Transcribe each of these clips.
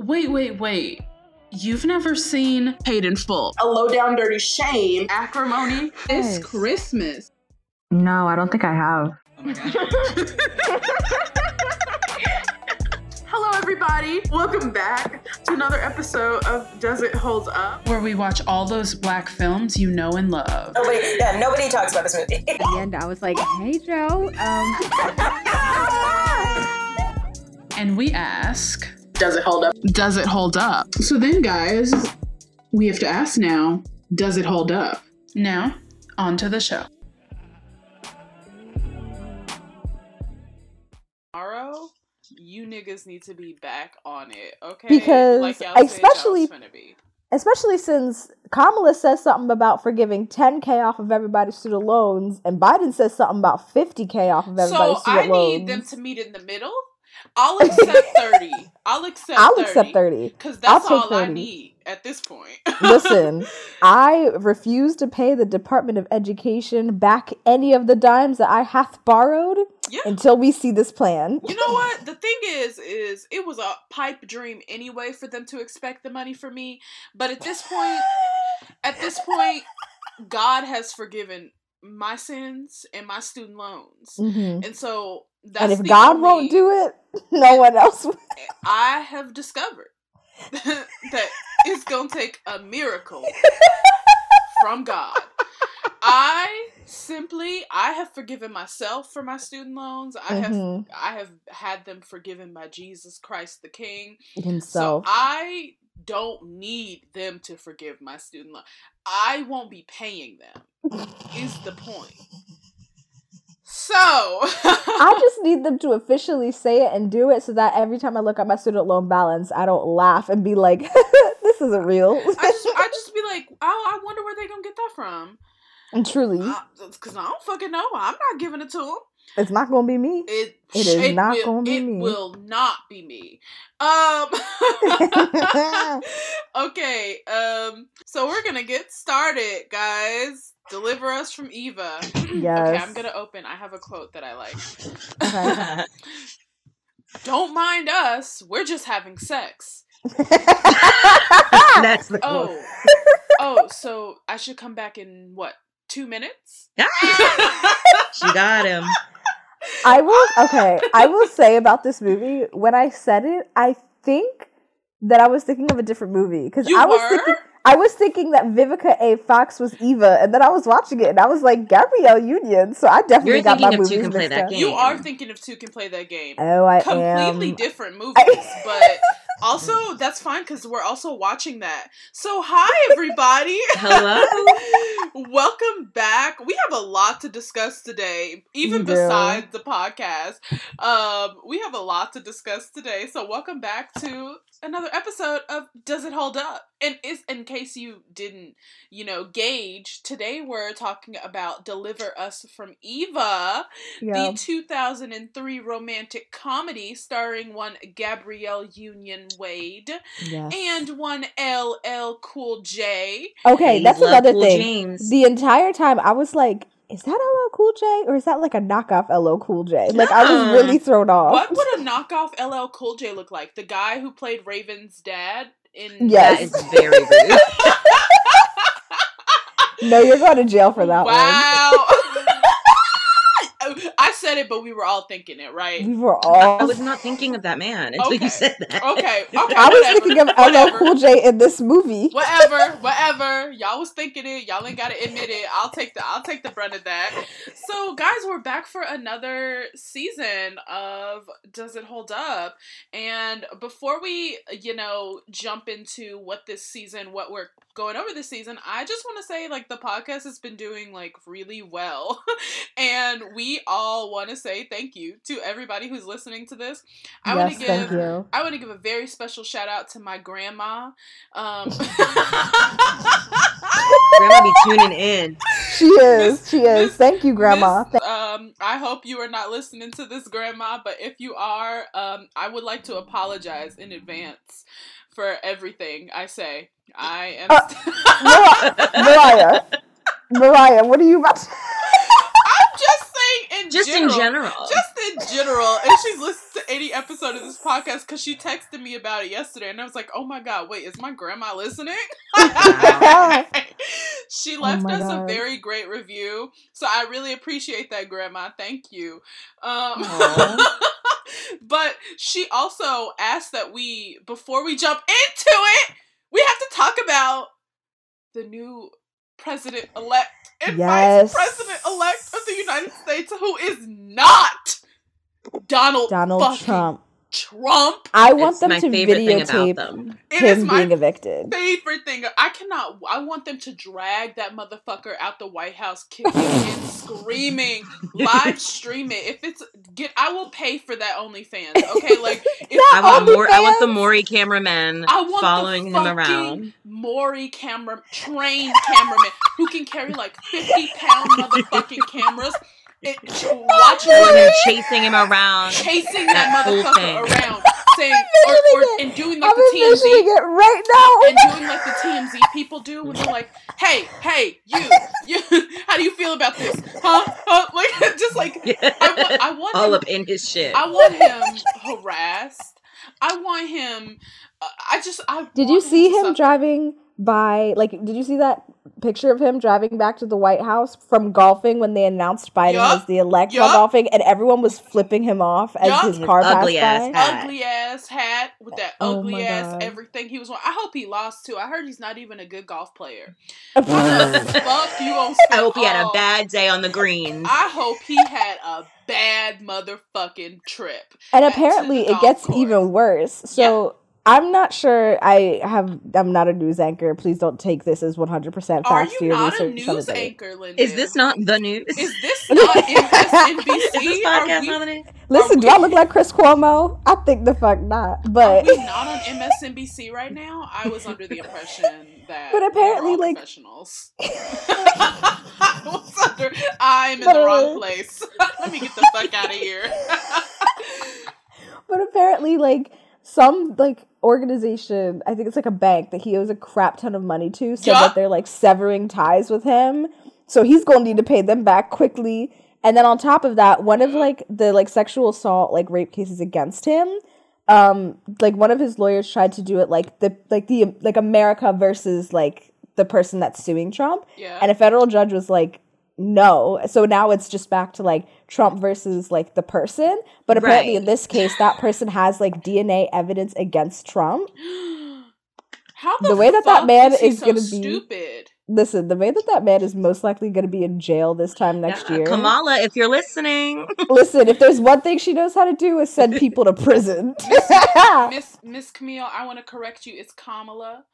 Wait, wait, wait. You've never seen Paid in Full. A low down dirty shame. Acrimony. It's Yes. Christmas. No, I don't think I have. Oh. Hello, everybody. Welcome back to another episode of Does It Hold Up? Where we watch all those black films you know and love. Nobody, yeah, nobody talks about this movie. At the end, I was like, "Hey, Joe, um, And we ask, Does it hold up? does it hold up? So then, guys, we have to ask now does it hold up? Now, on to the show. tomorrow, you niggas need to be back on it, okay? Because like y'all said y'all was especially- be. especially since Kamala says something about forgiving 10k off of everybody's student loans, and Biden says something about 50k off of everybody's So student I loans. need them to meet in the middle. I'll accept thirty. I'll accept. I'll 30, accept 30. because that's all I 30. need at this point. Listen, I refuse to pay the Department of Education back any of the dimes that I hath borrowed yeah. until we see this plan. You know what? The thing is, is it was a pipe dream anyway for them to expect the money from me. But at this point, at this point, God has forgiven my sins and my student loans, Mhm. and so that's And if God only- won't do it, no one else will. I have discovered that it's gonna take a miracle from God. I simply I have forgiven myself for my student loans. I have Mhm. I have had them forgiven by Jesus Christ the King. Himself. So I don't need them to forgive my student loan. I won't be paying them. Is the point. So I just need them to officially say it and do it so that every time I look at my student loan balance, I don't laugh and be like, this isn't real. I just I just be like, oh, I wonder where they gonna get that from. and truly, Because I don't fucking know. I'm not giving it to them. it's not going to be me. It, It is not will, gonna be it me. will not be me. Um. okay. Um. So we're gonna get started, guys. Deliver us from Eva. yes. Okay, I'm gonna open. I have a quote that I like. Okay. Don't mind us. We're just having sex. That's the oh. quote. Oh. oh. So I should come back in what? Two minutes? she got him. I will, okay, I will say about this movie, when I said it, I think that I was thinking of a different movie. Because I was were? thinking. I was thinking that Vivica A. Fox was Eva, and then I was watching it, and I was like Gabrielle Union. So I definitely You're got my thinking of Two movies Can Play mixed That up. Game. You are thinking of two can play that game. Oh, I completely am. different movies, but also that's fine because we're also watching that. So hi everybody. Hello. Welcome back. We have a lot to discuss today, even We do. besides the podcast. Um, we have a lot to discuss today. So welcome back to another episode of Does It Hold Up? And is in case you didn't, you know, gauge, today we're talking about Deliver Us from Eva Yeah. the 2003 romantic comedy starring one Gabrielle Union Wade Yes. and one LL Cool J. Okay, that's love another Cool thing. James. The entire time I was like, is that LL Cool J or is that like a knockoff LL Cool J? Like I was really thrown off. What would a knockoff LL Cool J look like? The guy who played Raven's dad in Yes. That is very rude. No, you're going to jail for that Wow. I said it, but we were all thinking it, right? We were all. I was not thinking of that man until Okay. you said that. Okay, okay. I was whatever, thinking of LL. Cool J in this movie. whatever, whatever. Y'all was thinking it. Y'all ain't gotta admit it. I'll take the I'll take the brunt of that. So guys, we're back for another season of Does It Hold Up? And before we, you know, jump into what this season, what we're going over this season, I just want to say like the podcast has been doing like really well. and we all want to say thank you to everybody who's listening to this. I want yes, to thank give you. I want to give a very special shout out to my grandma. Um, Grandma be tuning in. She is. Miss- she is. Miss- Thank you, Grandma. Miss, um, I hope you are not listening to this, Grandma. But if you are, um, I would like to apologize in advance for everything I say. I am. Uh, Mariah. Mariah, what are you about to I'm just saying in Just general. in general. Just in general, and she's listened to any episode of this podcast because she texted me about it yesterday, and I was like, "Oh my god, wait, is my grandma listening?" she Oh left my us a very great review, so I really appreciate that, Grandma. Thank you. Um, but she also asked that we, before we jump into it, we have to talk about the new president elect and Yes. vice president elect of the United States, who is not Donald, Donald Trump. Trump. I want It's them my to favorite thing about videotape them. It is him my being evicted. favorite thing. I cannot. I want them to drag that motherfucker out the White House, kicking and screaming, live stream it. If it's get, I will pay for that OnlyFans. Okay, like if I want more. I want the OnlyFans? Maury cameraman I want following the him fucking around. Maury camera trained cameraman who can carry like fifty pound motherfucking cameras. It, watching When him they're chasing him around. chasing That that, motherfucker around, saying or, or and doing like I'm the envisioning TMZ it right now. and doing like the TMZ people do when they're like, "Hey, hey, you, you, how do you feel about this? Huh? huh? Like, just like I want, I want all him, up in his shit. I want him harassed. I want him. Uh, I just, I Did you see to him suffer. driving by? Like, did you see that picture of him driving back to the White House from golfing when they announced Biden Yup. as the elect while golfing, and everyone was flipping him off as Yup. his His car passed ugly ass by? hat. Ugly ass hat with that Oh ugly ass God. everything he was on. I hope he lost too. I heard he's not even a good golf player. and Fuck you on. I hope he had a bad day on the greens. I hope he had a bad motherfucking trip. And apparently, it gets golf even worse. So. I'm not sure. I have. I'm not a news anchor. Please don't take this as 100 percent Are facts. you your not a research, son of news a bitch. anchor, Linda? Is this not the news? Is this not MSNBC? Is this Are podcast we, not the news? Listen, Are do I look like Chris Cuomo? I think the fuck not. But are But we not on MSNBC right now? I was under the impression that But apparently, we were all like- professionals. I was under. I'm in But, the wrong place. Let me get the fuck out of here. but apparently, like some like organization, I think it's like a bank that he owes a crap ton of money to, so Yup. that they're like severing ties with him. So he's going to need to pay them back quickly. And then on top of that, one of like the like sexual assault like rape cases against him, um, like one of his lawyers tried to do it like the like the like America versus like the person that's suing Trump. yeah. And a federal judge was like, no. So now it's just back to like Trump versus like the person. But apparently in this case, that person has like DNA evidence against Trump. How the, the way that that man is, is so gonna be- stupid? Listen, the way that that man is most likely going to be in jail this time next Yeah, year. Kamala, if you're listening. Listen, if there's one thing she knows how to do is send people to prison. Miss Miss Camille, I want to correct you. It's Kamala.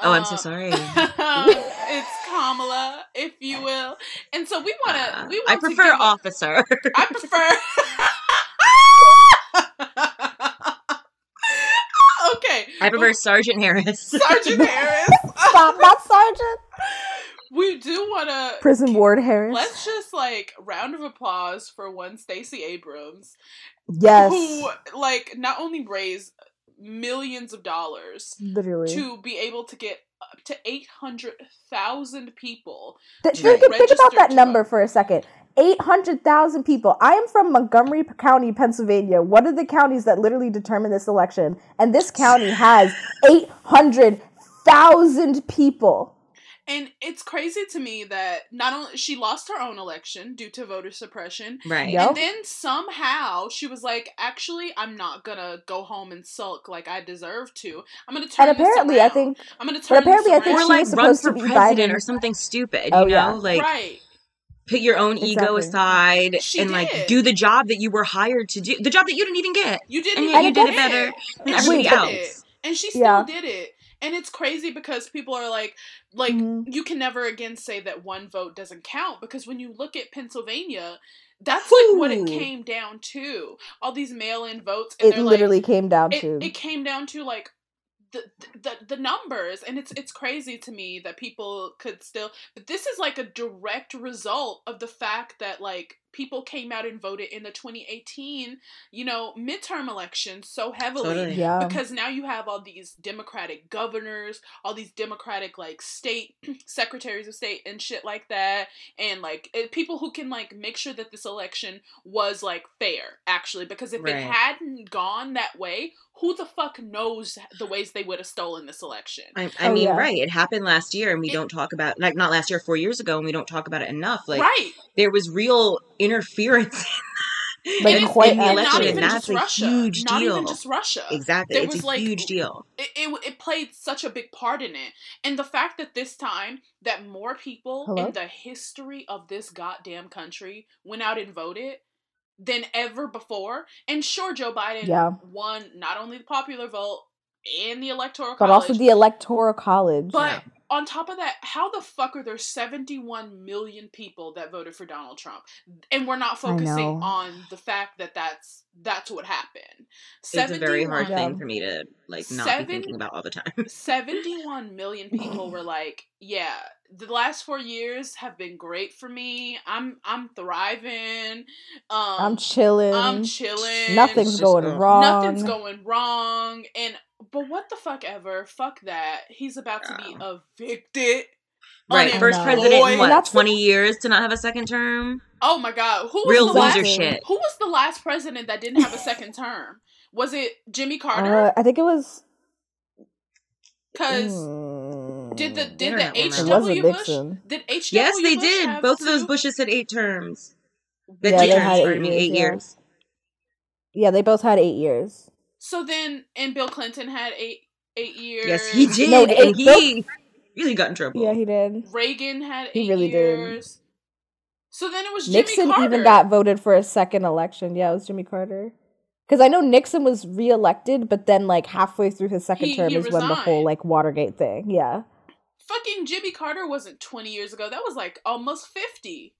Oh, I'm so Uh, sorry. it's Kamala, if you will. And so we want to. Uh, we want I to prefer give officer. I prefer. okay. I prefer Sergeant Harris. Sergeant Harris. Stop, not Sergeant. we do want to. Prison Ward Harris. Let's just like round of applause for one Stacey Abrams, yes. who like not only raised millions of dollars Literally. to be able to get up to eight hundred thousand people. Th- think, think about that number vote. for a second. 800,000 people. I am from Montgomery County, Pennsylvania, one of the counties that literally determine this election. And this county has 800,000 people. And it's crazy to me that not only she lost her own election due to voter suppression, Right. Yep. and then somehow she was like, "Actually, I'm not gonna go home and sulk like I deserve to. I'm gonna turn." And apparently, this I around. think I'm gonna turn. but apparently this I think Or around." she like was run for to be president Biden. or something stupid. Oh, you know, yeah. like right. put your own ego Exactly. aside She and like do the job that you were hired to do. The job that you didn't even get. You didn't. And even yet you did it better And than she everybody else. it. And she still Yeah. did it. And it's crazy because people are like, like Mhm. you can never again say that one vote doesn't count because when you look at Pennsylvania, that's like what it came down to. All these mail-in votes, and It literally like, came down it, to. it came down to like the, the the numbers and it's it's crazy to me that people could still but this is like a direct result of the fact that like people came out and voted in the 2018, you know, midterm elections so heavily. Totally. Yeah. Because now you have all these Democratic governors, all these Democratic like state secretaries of state and shit like that, and like eh, people who can like make sure that this election was like fair, actually. Because if it hadn't gone that way, who the fuck knows the ways they would have stolen this election? I, I Oh, mean, yeah. right. It happened last year, and we It- don't talk about like not last year, four years ago, and we don't talk about it enough. Like right. there was real interference Like, in, quite in the actually. election, and that's just a Russia. huge not deal. even just Russia. exactly, There it's was, a like, huge deal. it, it, it played such a big part in it. And the fact that this time that more people Hello? in the history of this goddamn country went out and voted than ever before. And sure, Joe Biden Yeah. won not only the popular vote in the electoral but college, also the electoral college. but Yeah. On top of that, how the fuck are there 71 million people that voted for Donald Trump? And we're not focusing on the fact that that's that's what happened. It's a very hard Yeah. thing for me to like not Seven- be thinking about all the time. 71 million people were like, yeah, the last 4 years have been great for me. I'm I'm thriving. Um I'm chilling. I'm chilling. Nothing's Just going wrong. Nothing's going wrong. And but what the fuck ever? Fuck that. He's about to be evicted. right, first president in what that's the- twenty years to not have a second term. Oh my god. Who was Real the loser last shit. Who was the last president that didn't have a second term? Was it Jimmy Carter? Uh, I think it was. Cuz Mm, did the did the woman. It wasn't HW Bush Nixon. did HW Bush. Yes, they Bush did. have Both of those? Bushes had eight terms. The Yeah, two they terms, had eight years, eight yeah. years. Yeah, they both had eight years. So then and Bill Clinton had 8 8 years. Yes, he did, No, and eight- he really got in trouble. Yeah, he did. Reagan had 8 He really did. So then it was Nixon Carter. even got voted for a second election. Yeah, it was Jimmy Carter. Because I know Nixon was reelected, but then like halfway through his second He- term he is when the whole like Watergate thing. Yeah. Fucking Jimmy Carter wasn't 20 years ago. That was like almost 50.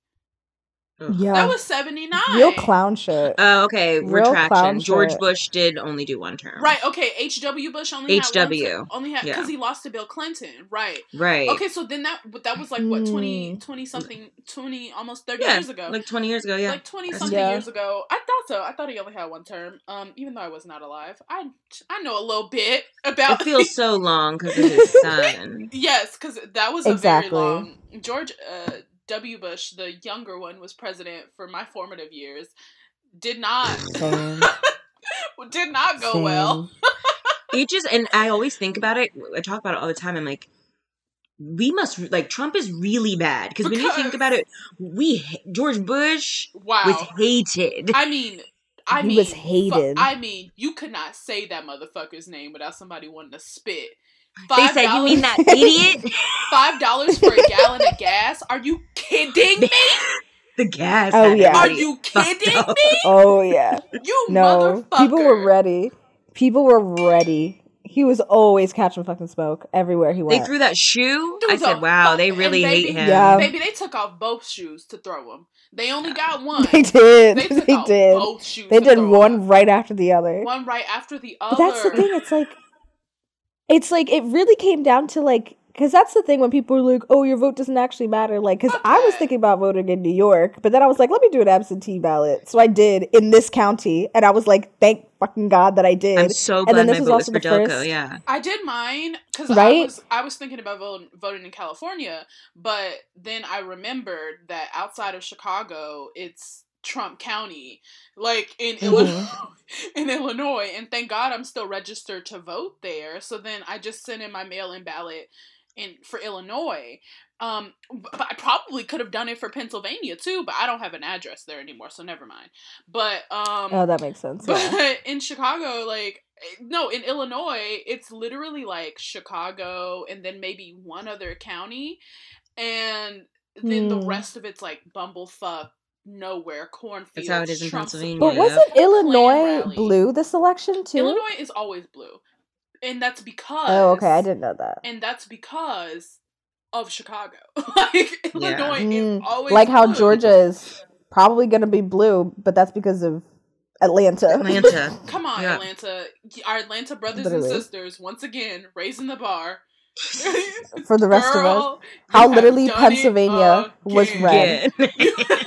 Ugh. Yeah. That was 79. real clown shit. Oh, okay. Real Retraction. George shit. Bush did only do one term. Right, okay, HW Bush only had one HW, only had yeah. cuz he lost to Bill Clinton. Right. Right. Okay, so then that that was like what 20 Hmm. 20 something 20 almost 30 Yeah, years ago. like twenty years ago. Yeah. Like 20 something Yeah. years ago. I thought so. I thought he only had one term. Um even though I was not alive. I I know a little bit about it feels so long because of his son. Yes, because that was a Exactly. very long. George uh, W. Bush, the younger one, was president for my formative years. Did not Same. did not go well. It just and I always think about it. I talk about it all the time. I'm like, we must like Trump is really bad because when you think about it, we George Bush Wow. was hated. I mean, I He mean, was fu- hated. I mean, you could not say that motherfucker's name without somebody wanting to spit. They said, "You mean that idiot?" five dollars for a gallon of gas? Are you kidding me? the gas. Oh, yeah. Are you kidding up. me? Oh yeah. You No. motherfucker! People were ready. People were ready. He was always catching fucking smoke everywhere he went. They threw that shoe. Dude, I said, "Wow, they and really hate him." Yeah. Baby, they took off both shoes to throw him. They only got one. they did. They They, took off did. both shoes. They to did throw one him. right after the other. one right after the other. But other. that's the thing. It's like, it's like it really came down to like, because that's the thing when people are like, "Oh, your vote doesn't actually matter." Like, because I was thinking about voting in New York, but then I was like, "Let me do an absentee ballot." So I did in this county, and I was like, "Thank fucking god that I did." I'm so And then this my was vote was also for the Delco. first- Yeah, I did mine because I was I was thinking about voting voting in California, but then I remembered that outside of Chicago, it's Trump County, like in Mhm. Illinois, in Illinois, and thank God I'm still registered to vote there. So then I just sent in my mail-in ballot in for Illinois. Um, but I probably could have done it for Pennsylvania too, but I don't have an address there anymore, so never mind. But um, oh, that makes sense. but Yeah. in Chicago, like no, in Illinois, it's literally like Chicago and then maybe one other county, and then the Hmm. rest of it's like bumblefuck nowhere cornfields. That's how it is in Trump Pennsylvania. But wasn't Illinois blue this election too? Illinois is always blue, and that's because Oh, okay. I didn't know that. and that's because of Chicago. like Illinois is Mm, always like how blue. Georgia is probably going to be blue, but that's because of Atlanta. Atlanta. Come on, Yeah. Atlanta, our Atlanta brothers Literally. and sisters once again raising the bar. For the rest of us. How literally done it Pennsylvania was red. Again.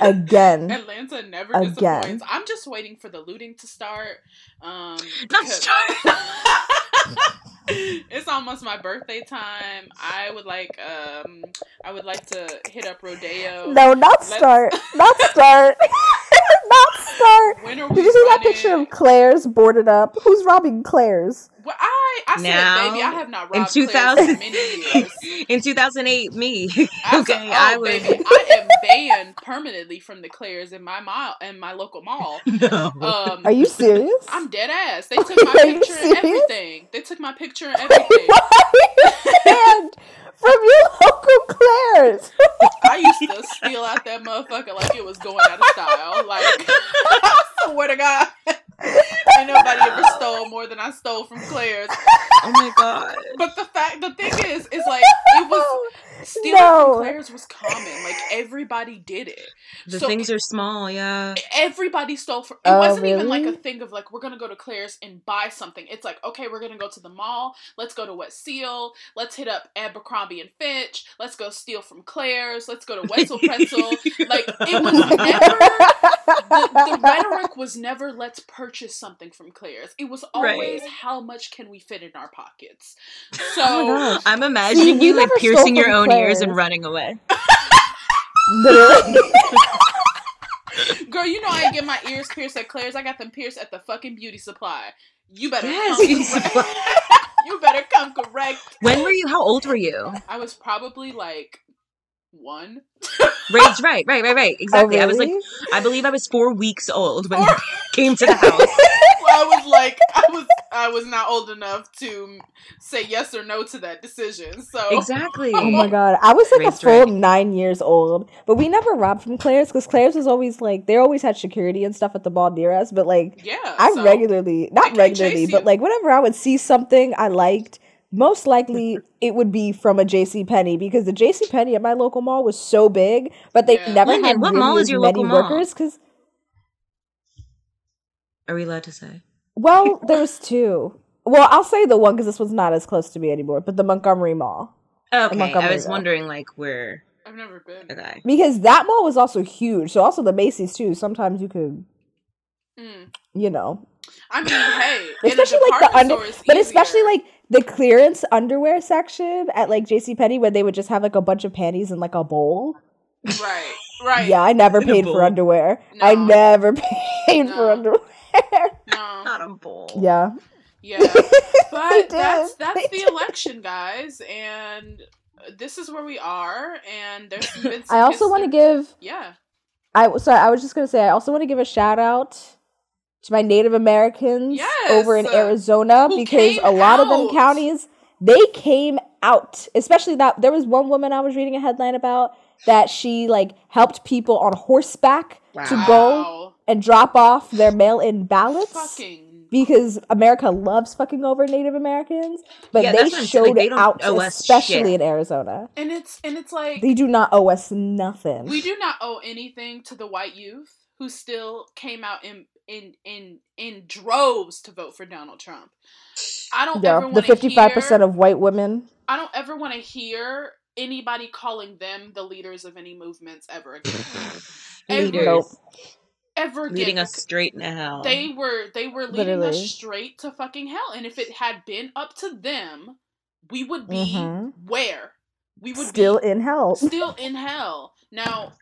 Again. Atlanta never Again. disappoints. I'm just waiting for the looting to start. Um, because- start. it's almost my birthday time. I would like um I would like to hit up Rodeo. No, not Let's- start. Not start. Not start. When are we Did you see that picture of Claire's boarded up? Who's robbing Claire's? Well, I I said Now, baby, I have not in robbed Claire's 2000 in many years. In 2008, me. I okay, said, I oh, was. baby, I am banned permanently from the Claire's in my mall in my local mall. no. Um, Are you serious? I'm dead ass. They took my Are picture and everything. They took my picture and everything. From your local Claire's. I used to steal out that motherfucker like it was going out of style. Like, I swear to God. Ain't nobody ever stole more than I stole from Claire's. oh my god. But the fact, the thing is, is like, it was, stealing No. from Claire's was common. Like, everybody did it. The So- things are small, yeah. Everybody stole from, it Oh, wasn't even like a thing of like, we're gonna go to Claire's and buy something. It's like, okay, we're gonna go to the mall. Let's go to Wet Seal. Let's hit up Abercrombie and Fitch. Let's go steal from Claire's. Let's go to Wetzel Pretzel. like, it was never the, the rhetoric was never let's purchase something from Claire's. It was always Right. how much can we fit in our pockets. Oh my So gosh. I'm imagining we you like piercing your from own ears and running away. Girl, you know I get my ears pierced at Claire's. I got them pierced at the fucking beauty supply. You better Yes, come Beauty. Supply. you better come correct. When were you? How old were you? I was probably like one. Right, right, right, right, right. Oh, exactly. I was like, Oh. I believe I was four weeks old when you came to the house. I was like, I was, I was not old enough to say yes or no to that decision. So Exactly. Oh my god, I was like a full right. nine years old, but we never robbed from Claire's because Claire's was always like they always had security and stuff at the mall near us. But like yeah, I so- regularly, not regularly, but like whenever I would see something I liked, most likely it would be from a J.C. Penney because the J.C. Penney at my local mall was so big, but they Yeah. never Lyndan, had what really mall is your many local workers. Because Are we allowed to say? well, there was two. Well, I'll say the one because this one's not as close to me anymore, but the Montgomery Mall. Okay, I was Road. wondering like where. I've never been. Okay. Because that mall was also huge. So also the Macy's too. Sometimes you could, Mm. you know, I mean, hey, especially in like the under, but especially like the clearance underwear section at like J.C. Penney, where they would just have like a bunch of panties in like a bowl. right, right. Yeah, I never In paid for bowl. underwear. I never paid for No. underwear. no, Not a bowl. yeah, yeah, but that's that's They the did. election, guys, and this is where we are. And there's been some I also want to give. yeah, I sorry, I was just gonna say I also want to give a shout out to my Native Americans over in Yes, uh, Arizona who because a lot of them counties they came out. Especially that there was one woman I was reading a headline about that she like helped people on horseback to go and drop off their mail-in ballots fucking because America loves fucking over Native Americans, but Yeah, they that's what I'm saying, like, showed they out, especially shit. in Arizona. and it's and it's like They do not owe us nothing. we do not owe anything to the white youth who still came out in in in in droves to vote for Donald Trump. I don't Yeah, ever the fifty-five percent of white women. I don't ever want to hear anybody calling them the leaders of any movements ever again. Ever, Leaders Nope. ever again. leading us straight to hell. They were they were leading Literally. us straight to fucking hell. And if it had been up to them, we would be Mhm. where? We would Still be in hell. still in hell. Now,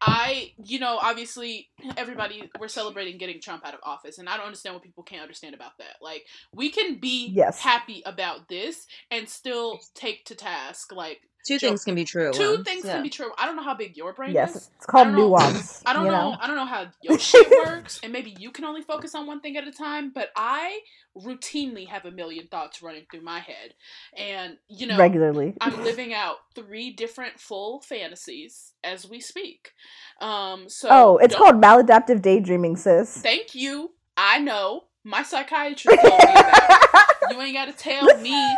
I, you know, obviously everybody we're celebrating getting Trump out of office, and I don't understand what people can't understand about that. Like, we can be Yes. happy about this and still take to task like Two Joe, things can be true. two um, things yeah. can be true. I don't know how big your brain Yes, is. it's called I don't know- nuance. I don't you know. know. I don't know how your shit works, and maybe you can only focus on one thing at a time. But I routinely have a million thoughts running through my head, and you know, regularly. I'm living out three different full fantasies as we speak. Um, so oh, it's called maladaptive daydreaming, sis. Thank you. I know. My psychiatrist told me that. You ain't got to tell me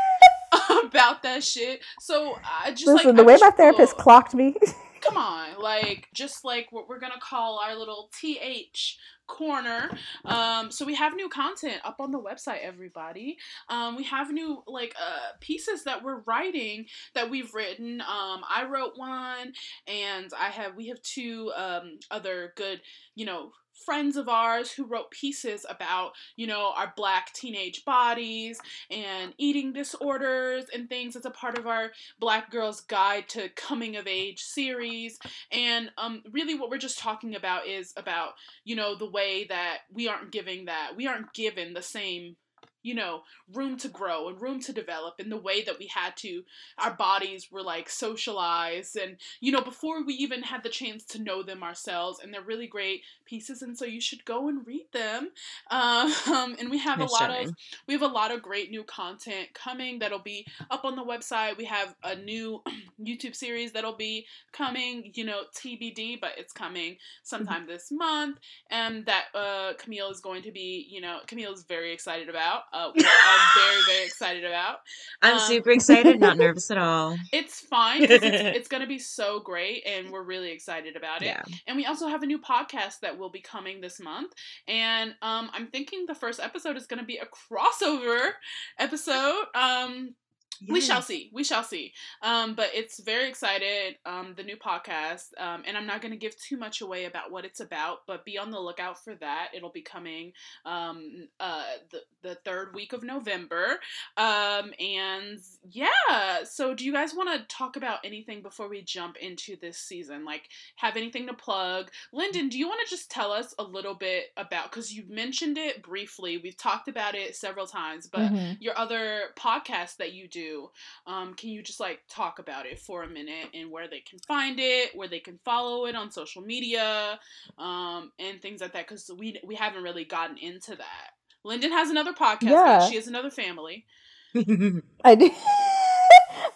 about that shit. So I just Listen, like the I way my therapist clocked me. come on like just like what we're gonna call our little th corner. Um, so we have new content up on the website, everybody. Um, we have new like uh, pieces that we're writing that we've written. Um, I wrote one, and I have we have two um, other good, you know, friends of ours who wrote pieces about, you know, our black teenage bodies and eating disorders and things. It's a part of our Black Girls Guide to Coming of Age series. And um, really, what we're just talking about is about, you know, the way that we aren't giving that, we aren't given the same you know, room to grow and room to develop in the way that we had to. Our bodies were like socialized, and you know, before we even had the chance to know them ourselves. And they're really great pieces, and so you should go and read them. Um, and we have a lot of we have a lot of great new content coming that'll be up on the website. We have a new YouTube series that'll be coming, you know, TBD, but it's coming sometime this month, and that uh, Camille is going to be, you know, Camille is very excited about. Uh, all very, very excited about. I'm Um, super excited, not nervous at all. It's fine. It's, it's going to be so great, and we're really excited about it. Yeah. And we also have a new podcast that will be coming this month. And um, I'm thinking the first episode is going to be a crossover episode. Um, we shall see. We shall see. Um, but it's very excited. Um, the new podcast. Um, and I'm not going to give too much away about what it's about, but be on the lookout for that. It'll be coming um, uh, the the third week of November. Um, and yeah. So do you guys want to talk about anything before we jump into this season? Like, have anything to plug? Lyndan, do you want to just tell us a little bit about? Because you mentioned it briefly. We've talked about it several times, but Mhm. your other podcast that you do um, can you just like talk about it for a minute and where they can find it where they can follow it on social media um, and things like that because we we haven't really gotten into that lyndan has another podcast Yeah. she has another family I do.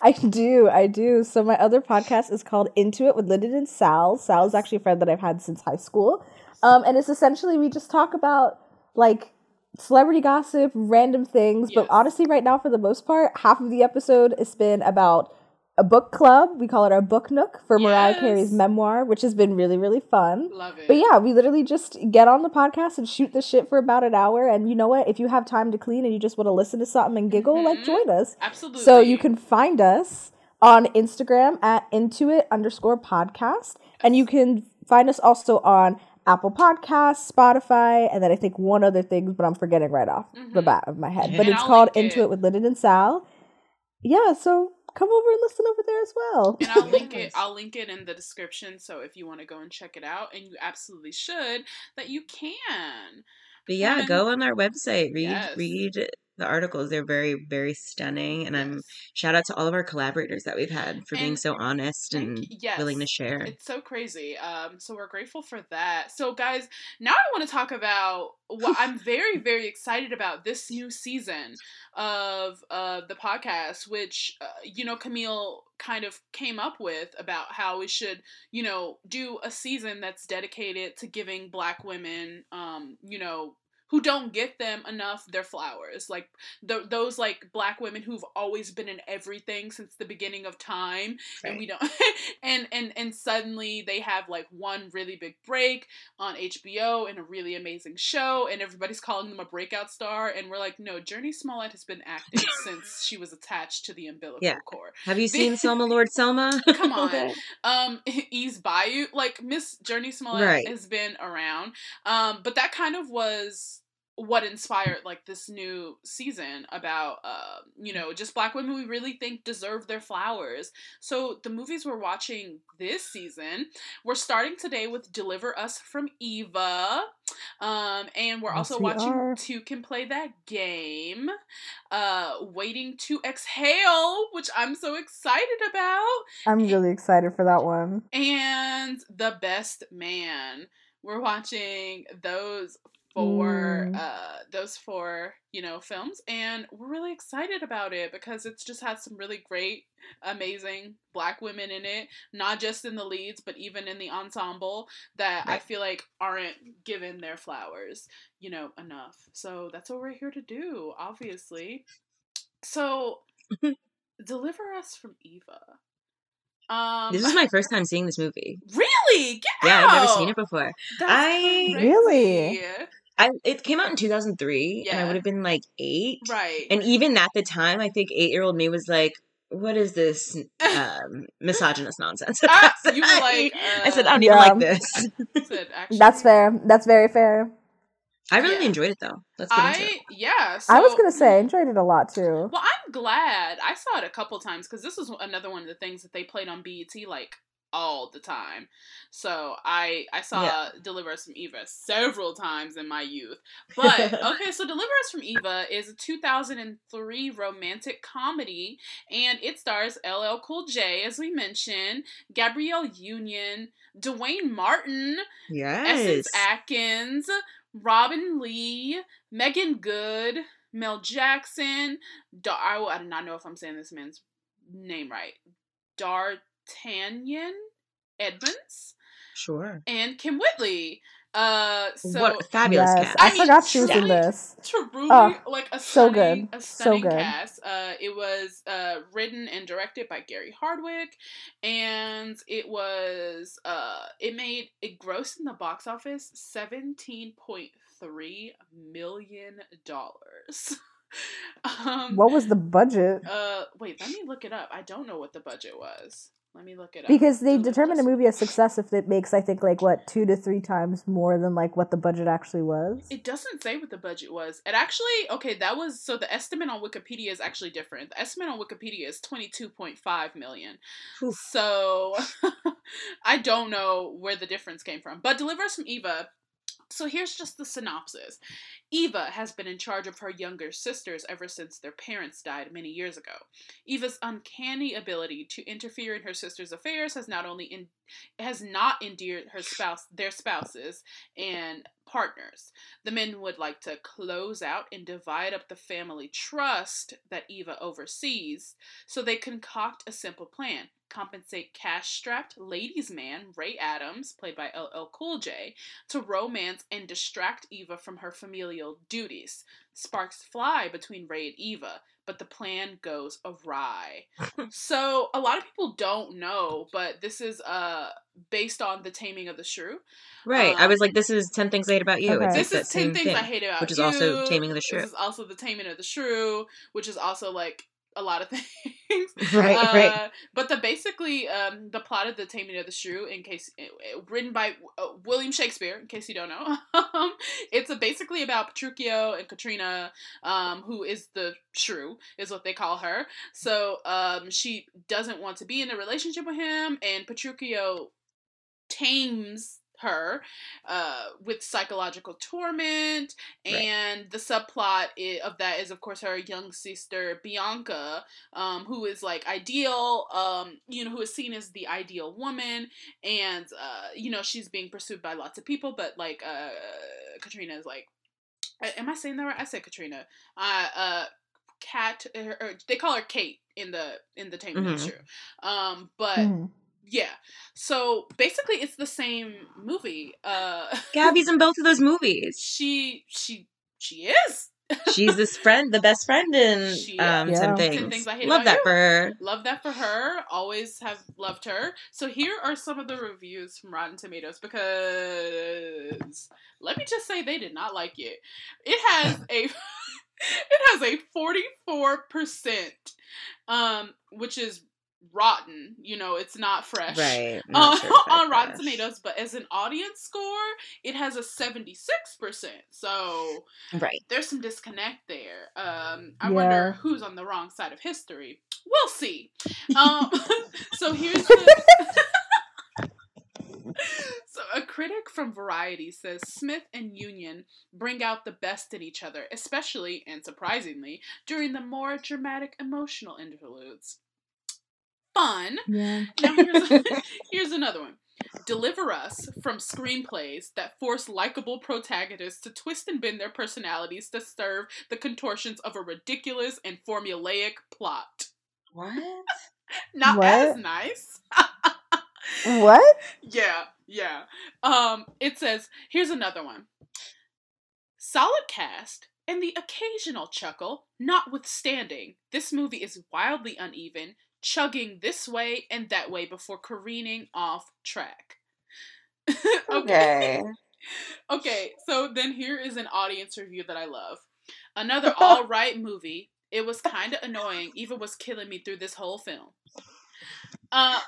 I do. I do. So my other podcast is called Into It with Lyndan and Sal. Sal is actually a friend that I've had since high school, um, and it's essentially we just talk about like celebrity gossip, random things. But honestly, right now, for the most part, half of the episode has been about a book club. We call it our book nook for Mariah Carey's memoir, which has been really, really fun. love it But yeah, we literally just get on the podcast and shoot the shit for about an hour. And you know what? If you have time to clean and you just want to listen to something and giggle, like Mhm. join us. absolutely So you can find us on Instagram at intoit underscore podcast. And you can find us also on Apple Podcasts, Spotify, and then I think one other thing, but I'm forgetting right off the Mhm. bat of my head. Okay. But And it's I'll called link Into it. It with Lyndan and Sal. Yeah, so come over and listen over there as well. and I'll link it. I'll link it in the description. So if you want to go and check it out, and you absolutely should, that you can. But yeah, And- go on our website. Read Yes. read the articles. They're very very stunning, and I'm shout out to all of our collaborators that we've had for being so honest and yes. willing to share. It's so crazy. Um, so we're grateful for that. So guys, now I want to talk about what I'm very, very excited about this new season of uh, the podcast, which uh, you know Camille kind of came up with about how we should, you know, do a season that's dedicated to giving Black women, um, you know. Who don't get them enough their flowers, like th- those like black women who've always been in everything since the beginning of time, and we don't and and and suddenly they have like one really big break on HBO and a really amazing show and everybody's calling them a breakout star and we're like no Jurnee Smollett has been acting since she was attached to the umbilical Yeah. cord Have you seen Selma Lord Selma? come on um Eve's Bayou like Miss Jurnee Smollett Right. has been around um but that kind of was what inspired like this new season about uh, you know just black women we really think deserve their flowers so the movies we're watching this season we're starting today with deliver us from eva um, and we're Yes, also we watching are. two can play that game uh, waiting to exhale which i'm so excited about I'm really excited for that one. and the best man we're watching those four Mm. uh those four you know films and we're really excited about it because it's just had some really great amazing black women in it not just in the leads but even in the ensemble that i feel like aren't given their flowers you know enough so that's what we're here to do obviously so deliver us from eva Um, This is my first time seeing this movie. really. Get Yeah, I've never seen it before. That's I- crazy. Really? I it came out in 2003 and I would have been like 8. Right. And even at the time, I think 8-year-old me was like, what is this um, misogynist nonsense? Ah, you were like, I said, I uh, don't even Yeah. like this. said, That's fair. That's very fair. I really Yeah. enjoyed it though. Let's get into I it. yeah. So, I was gonna say I enjoyed it a lot too. Well, I'm glad I saw it a couple times because this was another one of the things that they played on BET like all the time. So I I saw Yeah. Deliver Us from Eva several times in my youth. But okay, so Deliver Us from Eva is a 2003 romantic comedy, and it stars LL Cool J, as we mentioned, Gabrielle Union, Duane Martin, Yes. Essence Atkins, Robinne Lee, Meagan Good, Mel Jackson, Dar- I, I do not know if I'm saying this man's name right. Dartanyan Edmonds Sure. and Kym Whitley. Uh, so what a fabulous yes, cast. I, I mean, forgot she was in this. truly Oh, like a so good. a So stunning good. cast. Uh, it was uh, written and directed by Gary Hardwick, and it was uh, it made it grossed in the box office seventeen point three million dollars. um, What was the budget? uh, wait, let me look it up. I don't know what the budget was. Let me look it up. Because they determine a movie a success if it makes, I think, like what two to three times more than like what the budget actually was. It doesn't say what the budget was. It actually okay. That was so the estimate on Wikipedia is actually different. The estimate on Wikipedia is twenty two point five million. Oof. So I don't know where the difference came from. But Deliver Us from Eva. So here's just the synopsis. Eva has been in charge of her younger sisters ever since their parents died many years ago. Eva's uncanny ability to interfere in her sisters' affairs has not only in, has not endeared her spouse their spouses and partners. The men would like to close out and divide up the family trust that Eva oversees, so they concoct a simple plan. Compensate cash strapped ladies' man, Ray Adams, played by LL Cool J, to romance and distract Eva from her familial duties. Sparks fly between Ray and Eva, but the plan goes awry. so a lot of people don't know, but this is uh based on the Taming of the Shrew. Right. I Um, was like, this is 10 Things I Hate About You. Okay. This like is 10 things thing. I hate about you, which is you. also Taming of the Shrew. This is also the Taming of the Shrew, which is also like a lot of things. Right, Uh, right. But the basically um, the plot of the Taming of the Shrew, in case uh, written by uh, William Shakespeare, in case you don't know, um, it's uh basically about Petruchio and Katrina, um, who is the shrew, is what they call her. So um, she doesn't want to be in a relationship with him, and Petruchio tames her uh, with psychological torment Right. and the subplot of that is of course her young sister bianca um, who is like ideal um, you know who is seen as the ideal woman and uh, you know she's being pursued by lots of people but like uh, katrina is like am i saying that right i said katrina uh, uh, cat or, or they call her kate in the in the the Mhm. shrew um, but Mhm. Yeah. So basically it's the same movie. Uh Gabby's in both of those movies. she she she is. She's this friend, the best friend in She um, Yeah. 10 10 Things. Things I Hate Love About that You. for her. Love that for her. Always have loved her. So here are some of the reviews from Rotten Tomatoes because let me just say they did not like it. It has a it has a 44% um which is rotten. You know, it's not fresh. Right. on, not certified on Rotten fresh. Tomatoes, but as an audience score, it has a 76%. So Right. there's some disconnect there. Um, I Yeah. wonder who's on the wrong side of history. We'll see. Um, so here's the. So, a critic from Variety says Smith and Union bring out the best in each other, especially and surprisingly during the more dramatic emotional interludes. Fun, Yeah. now here's, here's another one. Deliver us from screenplays that force likable protagonists to twist and bend their personalities to serve the contortions of a ridiculous and formulaic plot. What? Not What? as nice. What? Yeah, yeah. Um, it says here's another one. Solid cast, and the occasional chuckle notwithstanding, this movie is wildly uneven, chugging this way and that way before careening off track. Okay. Okay, so then here is an audience review that I love. Another all right movie. It was kind of annoying. Eva was killing me through this whole film. Uh,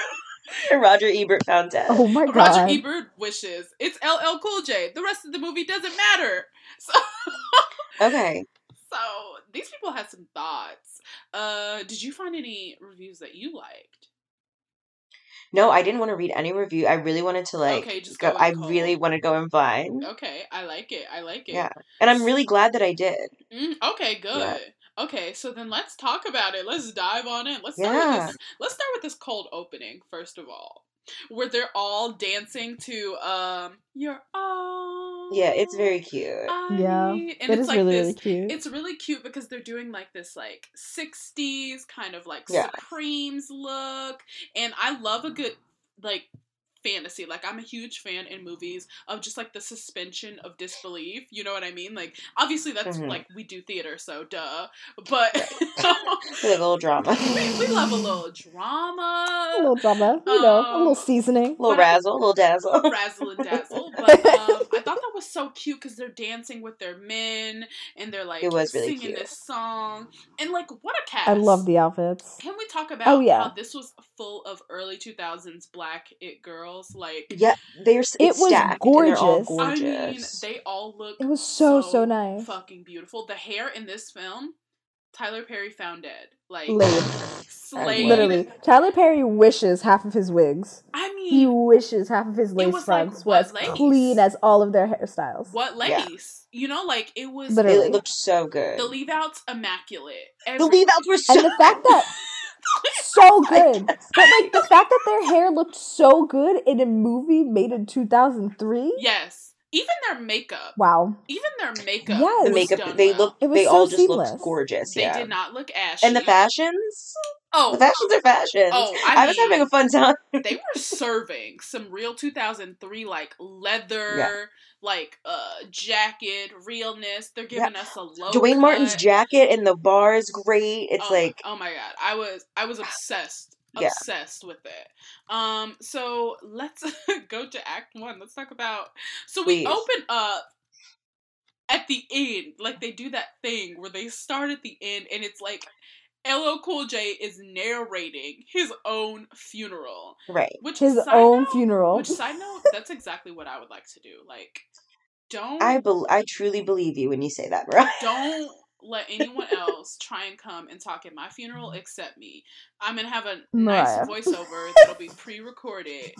Roger Ebert found death. Oh my god. Roger. Ebert wishes it's LL Cool J. The rest of the movie doesn't matter. So, Okay. so these people had some thoughts. Uh, did you find any reviews that you liked? No, I didn't want to read any review. I really wanted to like Okay, just go. go I cold. really want to go in blind, Okay, I like it. I like it. Yeah. and I'm really glad that I did. Mm, okay, good. Yeah. Okay, so then let's talk about it. Let's dive on in. Let's start Yeah. with this. Let's start with this cold opening first of all, where they're all dancing to um "You're All." Yeah, it's very cute. I Yeah, Need. and it's is like really, this. really cute. It's really cute because they're doing like this like 60s kind of like Yeah. Supremes look. And I love a good like fantasy. Like I'm a huge fan in movies of just like the suspension of disbelief. You know what I mean? Like obviously that's Mhm. like we do theater, so duh. But Like a little drama, we, we love a little drama. a little drama, you know, a Um, little seasoning. A little razzle, a little dazzle. razzle and dazzle. But um, I thought that was so cute because they're dancing with their men and they're like It was really singing cute. this song and like what a cast! I love the outfits. Can we talk oh, about Oh, yeah. how this was full of early two thousands black it girls? Like Yeah, they're s- It was stacked, and they're all gorgeous. I mean, gorgeous. they all look. It was so, so nice. Fucking beautiful. The hair in this film, Tyler Perry found dead. Like Laid. slayed. Literally, Tyler Perry wishes half of his wigs. I mean, He wishes half of his lace was fronts what was lace? clean as all of their hairstyles. what Yeah. lace? You know, like it was. Literally. It looked so good. The leave outs immaculate. The Every- leave outs were so. And the fact that so good, but like the fact that their hair looked so good in a movie made in two thousand three. Yes. Even their makeup. Wow. Even their makeup. Yes. the makeup, done they well. look, they so all just seamless. looked gorgeous. They yeah, did not look ashy. and the fashions, Oh, the fashions are fashions. Oh, I, I was having a fun time. they were serving some real 2003 like leather, Yeah. like uh jacket, realness. They're giving us a low. Duane Martin's jacket and the bar is great. It's oh, like oh my god, I was I was obsessed. Yeah. Obsessed with it. Um, so let's go to Act One. Let's talk about. So we Please. open up at the end, like they do that thing where they start at the end, and it's like LL Cool J is narrating his own funeral. right. Which His own note- funeral. Which side note, that's exactly what I would like to do. Like, don't I bel I truly believe you when you say that, bro. don't let anyone else try and come and talk at my funeral except me. I'm gonna have a nice Mariah. voiceover that'll be pre-recorded,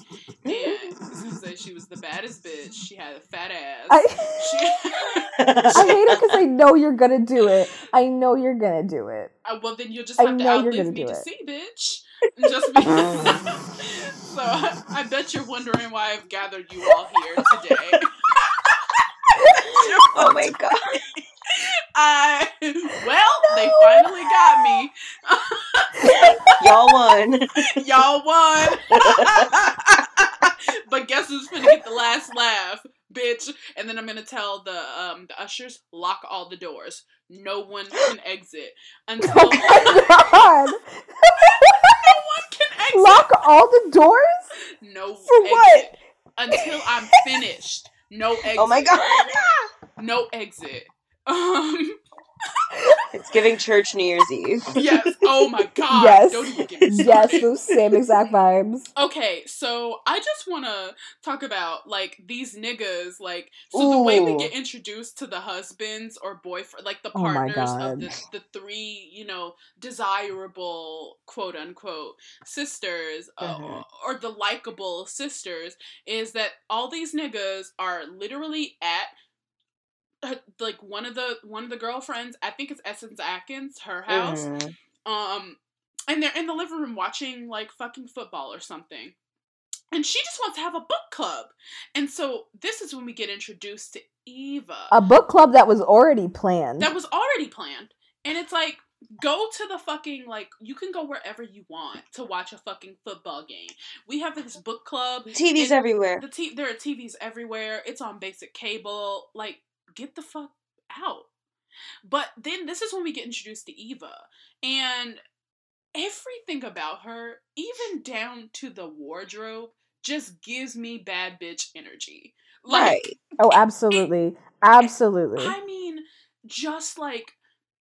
and she was the baddest bitch. She had a fat ass. I, She, I hate it because I know you're gonna do it. I know you're gonna do it. Uh, well, then you'll just I have to know you're outlive me to it. see, bitch. Just be- so I, I bet you're wondering why I've gathered you all here today. oh my god. I well, they finally got me. Y'all won. Y'all won. but guess who's gonna get the last laugh, bitch? And then I'm gonna tell the um the ushers lock all the doors. No one can exit until Oh my god! can exit. Lock all the doors? No For what? exit until I'm finished. No exit. Oh my god. No exit. Um. It's giving church New Year's Eve. Yes. Oh my god. Yes. Don't even get me Yes, those same exact vibes. Okay, so I just want to talk about like these niggas, like so the way we get introduced to the husbands or boyfriend, like the Oh partners of the the three, you know, desirable quote unquote sisters uh, Mhm. or the likable sisters, is that all these niggas are literally at. Uh, Like one of the one of the girlfriends, I think it's Essence Atkins, her house Mhm. um and they're in the living room watching like fucking football or something. And she just wants to have a book club. And so this is when we get introduced to eva. A book club that was already planned. that was already planned. And it's like go to the fucking like you can go wherever you want to watch a fucking football game. We have this book club TVs everywhere. the t- there are tvs everywhere. It's on basic cable. Like get the fuck out. But then this is when we get introduced to Eva. And everything about her, even down to the wardrobe, just gives me bad bitch energy. Like, right. Oh, absolutely. Absolutely. I mean, just like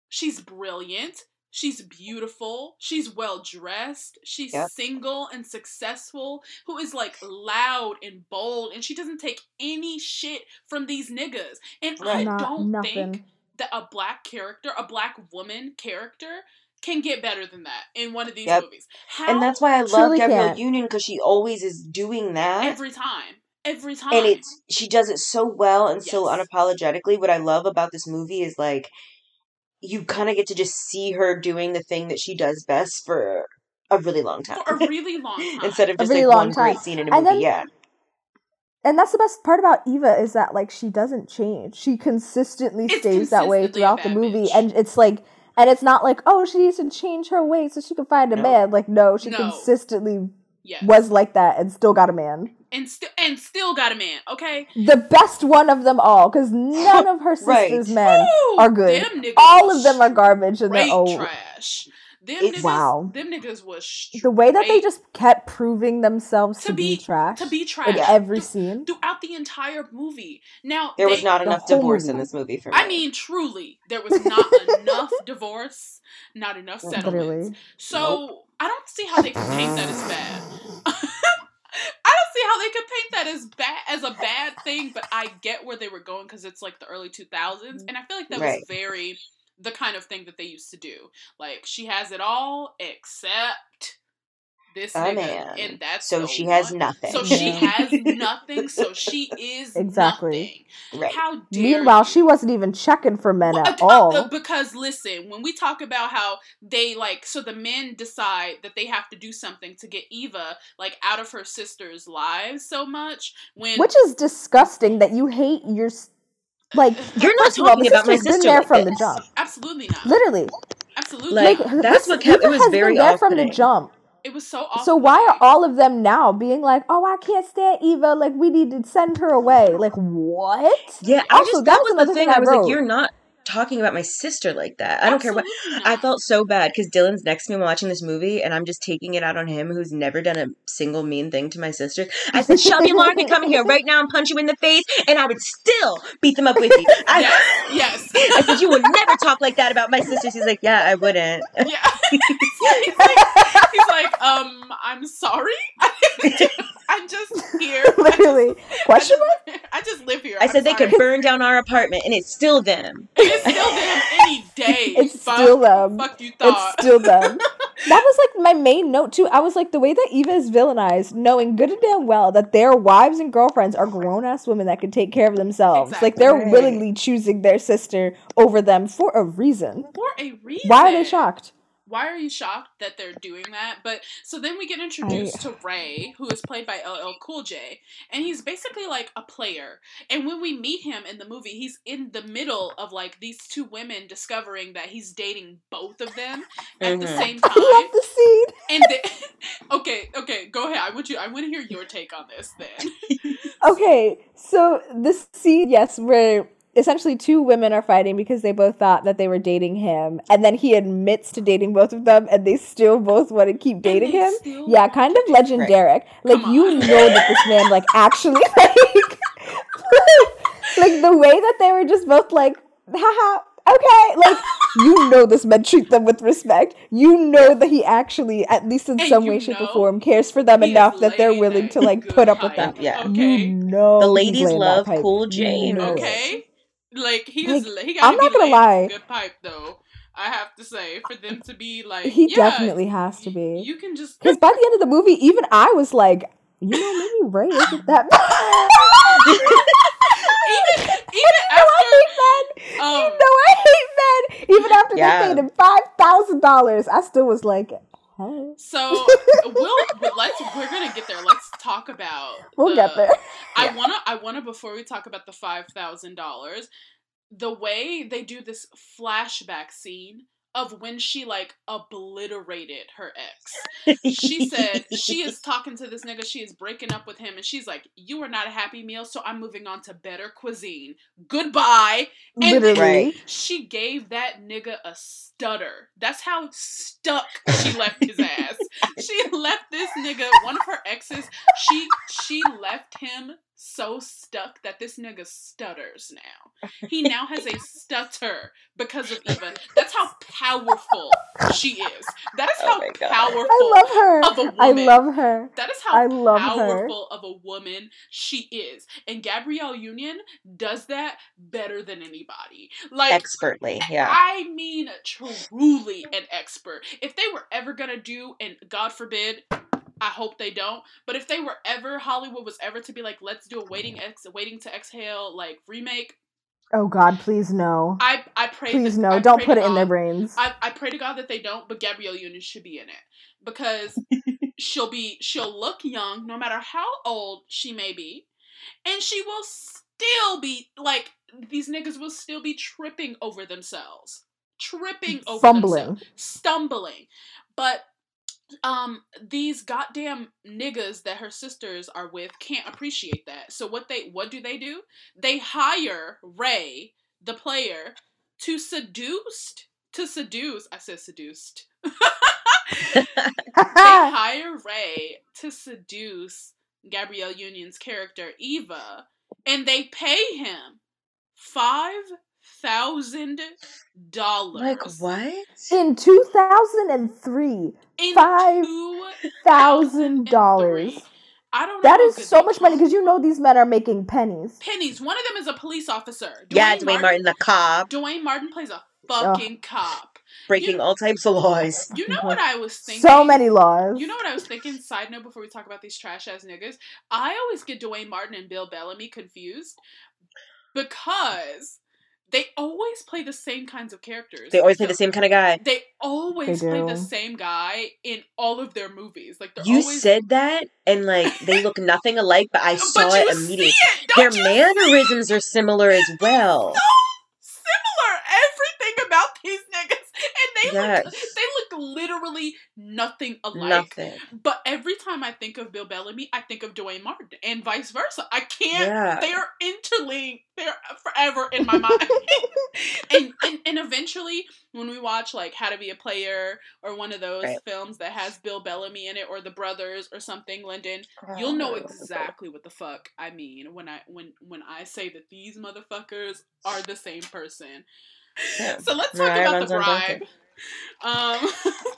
she's brilliant, she's beautiful, she's well dressed, she's Yep. single and successful, who is like loud and bold, and she doesn't take any shit from these niggas. And I Not don't nothing. think that a black character, a black woman character, can get better than that in one of these Yep. movies. How And that's why I love Truly Gabrielle can't. Union because she always is doing that. every time. Every time. and it's she does it so well and so unapologetically. What I love about this movie is like you kind of get to just see her doing the thing that she does best for a really long time. for a really long time. Instead of A just really like long one great time. scene in a And movie, then- yeah. And that's the best part about Eva is that like she doesn't change. She consistently It's stays that way throughout the movie, bitch. and it's like, and it's not like oh she needs to change her weight so she can find a No. man. Like no, she No. consistently yes. was like that and still got a man. And still and still got a man, okay? The best one of them all, because none of her Right. sisters' men Woo! are good. Them niggas All of them are garbage and they're straight old. trash. Them It's- niggas, Wow. Them niggas was The way that they just kept proving themselves To to, be, be- trash to be trash in every Th- scene. throughout the entire movie. Now There was not the enough whole divorce in this movie for me. I mean, truly, there was not enough divorce, not enough settlements. Literally. So I don't see how they could paint that as bad. They could paint that as bad as a bad thing, but I get where they were going because it's like the early two thousands, and I feel like that Right. was very the kind of thing that they used to do. Like she has it all except this A nigga, man. and that's so the she has nothing. So she has nothing. So she is Exactly. nothing. right. How dare Meanwhile, you. she wasn't even checking for men Well, at uh, all. uh, because listen, when we talk about how they like, so the men decide that they have to do something to get Eva like out of her sister's lives so much. When Which is disgusting that you hate your like You're not First of all, talking the about my sister's been there like from the jump. absolutely not, literally. absolutely, Like, not. that's what kept- it Eva was has very been there from the jump. It was so awful. So why are all of them now being like, "Oh, I can't stand Eva. Like, we need to send her away." Like, what? Yeah, I Also, just that that was was the another thing. thing I I was like, you're not talking about my sister like that. I don't care what. Absolutely I felt so bad because Dylan's next to me watching this movie, and I'm just taking it out on him, who's never done a single mean thing to my sister. I said, Shelby and Lauren come in here right now and punch you in the face, and I would still beat them up with you. I, yes, yes. I said, you would never talk like that about my sister. She's like, yeah, I wouldn't. Yeah. he's, like, he's like, um, I'm sorry. I'm just here. Literally. I Question just, mark? I just live here. I I'm said they sorry. could burn down our apartment, and it's still them. It's still them any day. It's fuck, still them. Fuck you thought. It's still them. That was like my main note too. I was like the way that Eva is villainized, knowing good and damn well that their wives and girlfriends are grown ass women that can take care of themselves. Like they're Right. willingly choosing their sister over them for a reason. For a reason. Why are they shocked? Why are you shocked that they're doing that? But so then we get introduced to Ray, who is played by LL Cool J, and he's basically like a player. And when we meet him in the movie, he's in the middle of like these two women discovering that he's dating both of them at the Mhm. same I love time. the scene. And they, okay, okay, go ahead. I want you. I want to hear your take on this. Then Okay, so this scene, yes, where essentially two women are fighting because they both thought that they were dating him, and then he admits to dating both of them, and they still both want to keep dating him. Yeah, kind of date- legendary. Like Come you on. know that this man like actually like like the way that they were just both like, haha, okay, like you know this man treat them with respect. You know that he actually, at least in And some way, shape, or form, cares for them enough that they're willing to like put up with pipe, that. Yeah. Okay. You know The ladies love pipe. Cool You J. know it. Okay. Like he Like. He got. I'm not gonna lie. Good pipe though. I have to say for them to be like. He yeah, definitely has to y- be. You can just. Because by the end of the movie, even I was like, you know, maybe Ray isn't that even even You I hate men. Um, you know I hate men. Even after Yeah. they paid him five thousand dollars, I still was like, hey. So we'll let's we're gonna get there. Let's talk about. We'll the- get there. I wanna I wanna before we talk about the five thousand dollars, the way they do this flashback scene of when she like obliterated her ex. She said she is talking to this nigga, she is breaking up with him, and she's like, You are not a happy meal, so I'm moving on to better cuisine. Goodbye. And Literally. Right. she gave that nigga a stutter. That's how stuck she left his ass. She left this nigga, one of her exes, she she left him so stuck that this nigga stutters now. He now has a stutter because of Eva. That's how powerful she is. That is Oh how God. powerful I love her. of a I woman. I love her. that is how I love her. powerful of a woman she is. And Gabrielle Union does that better than anybody. Like Expertly, yeah. I mean truly an expert. If they were ever gonna do, and God forbid, I hope they don't, but if they were ever Hollywood was ever to be like, let's do a waiting ex waiting to exhale like remake, Oh God, please no. I I pray Please that- no. I Don't put it in their brains. I, I pray to God that they don't, but Gabrielle Union should be in it because she'll be she'll look young no matter how old she may be, and she will still be like these niggas will still be tripping over themselves, tripping over Fumbling. stumbling, but um these goddamn niggas that her sisters are with can't appreciate that. So what they what do they do? They hire Ray, the player, to seduce to seduce. I said seduced. they hire Ray to seduce Gabrielle Union's character Eva, and they pay him five thousand dollars. Like what? in 2003, In Five dollars. I don't know. That how is good so much money because you know these men are making pennies. pennies. One of them is a police officer. yeah, Duane Martin, the cop, Duane Martin plays a fucking cop. breaking all types of laws. You know what I was thinking? So many laws. You know what I was thinking? Side note before we talk about these trash ass niggas. I always get Duane Martin and Bill Bellamy confused because they always play the same kinds of characters. They always play the same kind of guy. They always They play the same guy in all of their movies. Like they're You always said that, and like they look nothing alike, but I but saw you it see immediately. it, Their don't you mannerisms are similar as well. similar everything about these niggas and they look they look literally nothing alike Nothing. but every time i think of bill bellamy i think of duane martin and vice versa i can't Yeah. they are interlinked they're forever in my mind and, and and eventually when we watch like how to be a player or one of those Right. films that has bill bellamy in it or the brothers or something lyndan you'll know exactly what the fuck I mean when I when when I say that these motherfuckers are the same person. Yeah. So let's talk Mariah about the bribe. Um,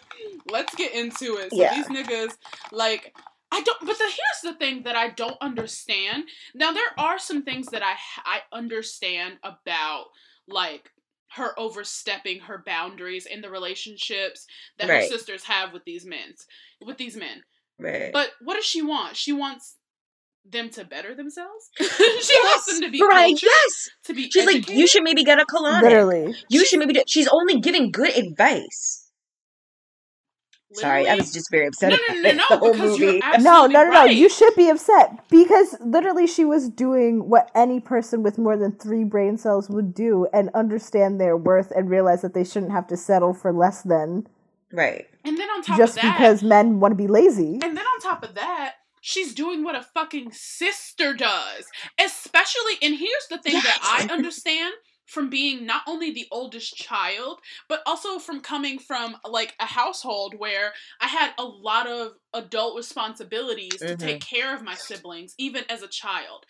let's get into it. So Yeah. these niggas, like, I don't. But the, here's the thing that I don't understand. Now there are some things that I I understand about like her overstepping her boundaries in the relationships that her sisters have with these men with these men Right. but what does she want? She wants them to better themselves. she wants them to be Mariah, cultured, yes. to be She's like, you should maybe get a colonic. Literally. You should maybe. Do- She's only giving good advice. Sorry, I was just very upset No, about no, no, no, the whole because you're movie. ab- No, no, no, no. right. You should be upset because literally she was doing what any person with more than three brain cells would do and understand their worth and realize that they shouldn't have to settle for less than right. And then on top just of that, because men want to be lazy. and then on top of that, she's doing what a fucking sister does. Especially, and here's the thing that I understand from being not only the oldest child, but also from coming from like a household where I had a lot of adult responsibilities to Mhm. take care of my siblings, even as a child.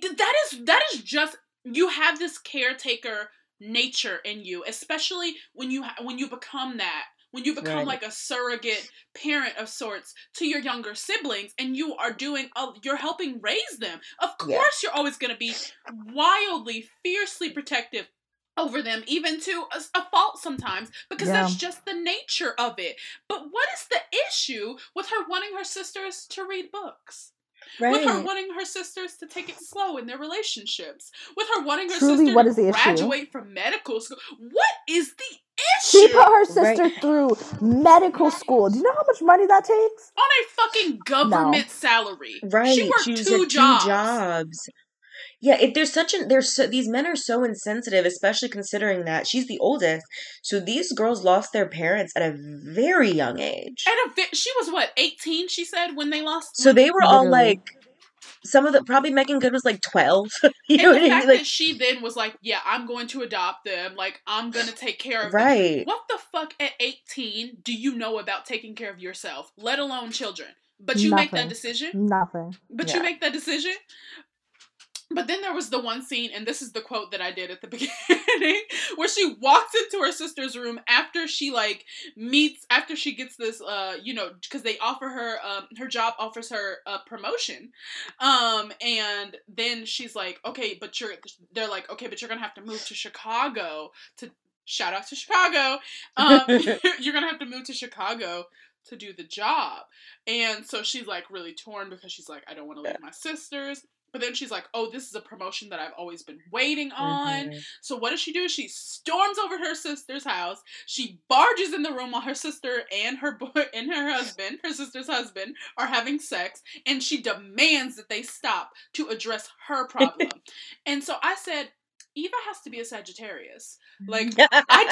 That is that is just you have this caretaker nature in you, especially when you ha- when you become that when you become Right. like a surrogate parent of sorts to your younger siblings and you are doing uh, you're helping raise them of course Yeah. you're always going to be wildly fiercely protective over them even to a, a fault sometimes because Yeah. that's just the nature of it but what is the issue with her wanting her sisters to read books with her wanting her sisters to take it slow in their relationships, with her wanting her Truly, sister what to is the issue? graduate from medical school. What is the issue? She put her Right. sister through medical school. Do you know how much money that takes? on a fucking government salary? Right. She worked was two at jobs. jobs. Yeah, it, there's such an there's so, these men are so insensitive, especially considering that she's the oldest. So these girls lost their parents at a very young age. At a she was what eighteen. She said when they lost. So they were all like, some of the probably Meagan Good was like twelve. you and know the what I fact mean? Like, that she then was like, "Yeah, I'm going to adopt them. Like, I'm gonna take care of them." right? What the fuck at 18 do you know about taking care of yourself, let alone children? But you make that decision? Nothing. But Yeah. you make that decision? But then there was the one scene, and this is the quote that I did at the beginning, where she walks into her sister's room after she like meets, after she gets this, uh, you know, because they offer her, um, her job offers her a promotion, um, and then she's like, okay, but you're, they're like, okay, but you're gonna have to move to Chicago to shout out to Chicago, um, you're gonna have to move to Chicago to do the job, and so she's like really torn because she's like, I don't want to leave my sisters. But then she's like, "Oh, this is a promotion that I've always been waiting on." Mhm. So what does she do? She storms over to her sister's house. She barges in the room while her sister and her boy and her husband, her sister's husband, are having sex, and she demands that they stop to address her problem. and so I said, Eva has to be a Sagittarius. Like I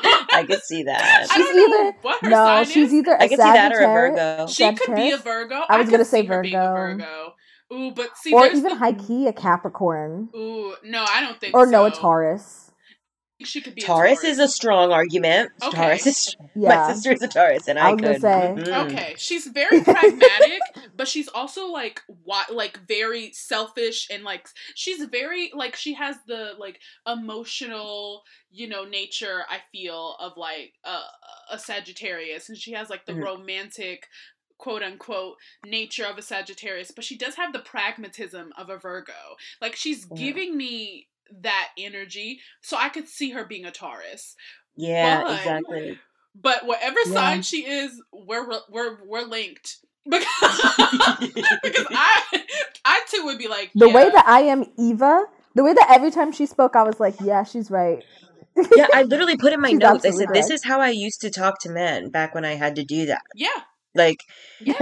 don't know. I could see that. I She's don't know either- what her No, sign she's is. either a I could see that or a Sagittarius, Virgo. She could be a Virgo. I was could gonna say see being a Virgo. Virgo. Ooh, but see, or even the- high key a Capricorn, Ooh, no, I don't think so. or so. no, a Taurus. She could be a Taurus is a strong argument. Okay. Taurus is Yeah, my sister is a Taurus, and I, I could. say. mhm. Okay, she's very pragmatic, but she's also like what like very selfish and like she's very like she has the like emotional, you know, nature I feel of like a a Sagittarius and she has like the Mhm. romantic quote unquote nature of a Sagittarius, but she does have the pragmatism of a Virgo. Like she's Yeah. giving me that energy, so I could see her being a Taurus. Yeah, But- exactly. But whatever Yeah. sign she is, we're we're we're linked because because I I too would be like the yeah. way that I am Eva, the way that every time she spoke, I was like, yeah, she's right. Yeah, I literally put in my She's notes. I absolutely said, "This is how I used to talk to men back when I had to do that." yeah Like yeah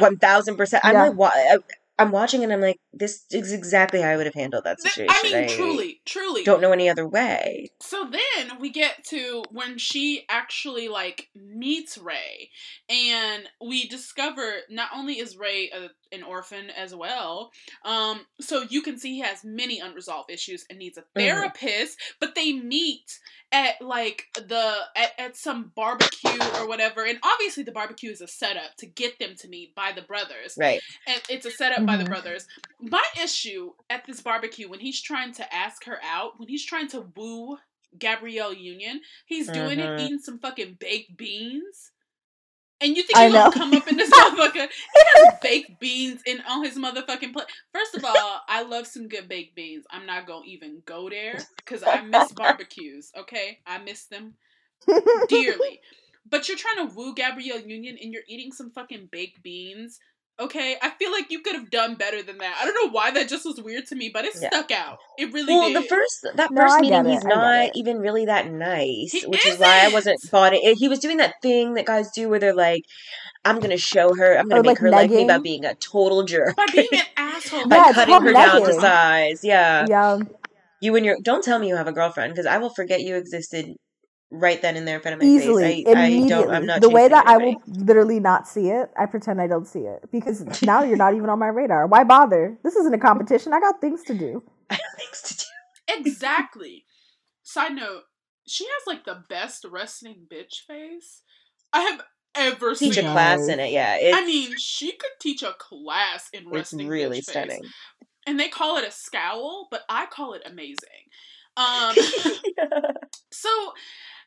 one thousand percent. I'm Yeah. like, wa- I, I'm watching and I'm like, this is exactly how I would have handled that situation. I mean truly truly don't know any other way. So then we get to when she actually like meets Ray, and we discover not only is Ray a, an orphan as well, um, so you can see he has many unresolved issues and needs a therapist. But they meet at like the at, at some barbecue or whatever, and obviously the barbecue is a setup to get them to meet by the brothers Right. and it's a setup by the Mhm. brothers. My issue at this barbecue when he's trying to ask her out, when he's trying to woo Gabrielle Union, he's doing Mhm. it eating some fucking baked beans. And you think he's gonna come up in this motherfucker? He has baked beans in on his motherfucking plate. First of all, I love some good baked beans. I'm not gonna even go there because I miss barbecues. Okay, I miss them dearly. But you're trying to woo Gabrielle Union and you're eating some fucking baked beans. Okay, I feel like you could have done better than that. I don't know why that just was weird to me, but it Yeah. stuck out. It really Well, did. the first that No, first meeting, he's not even really that nice, He which is why I wasn't isn't. bought it. He was doing that thing that guys do where they're like, "I'm gonna show her, I'm gonna Or, make like, her like me by being a total jerk, By being an asshole. by Yeah, cutting called her down to size." Yeah, yeah, you and your don't tell me you have a girlfriend because I will forget you existed right then and there in front of my easily, face. I, I immediately. don't. I'm not the way chasing that I will literally not see it, I pretend I don't see it because now you're not even on my radar. Why bother? This isn't a competition. I got things to do. I have things to do. Exactly. Side note, she has like the best wrestling bitch face I have ever seen. Teach a class in it. Yeah, it's I mean, she could teach a class in wrestling. it's really bitch face. stunning. And they call it a scowl, but I call it amazing. Um So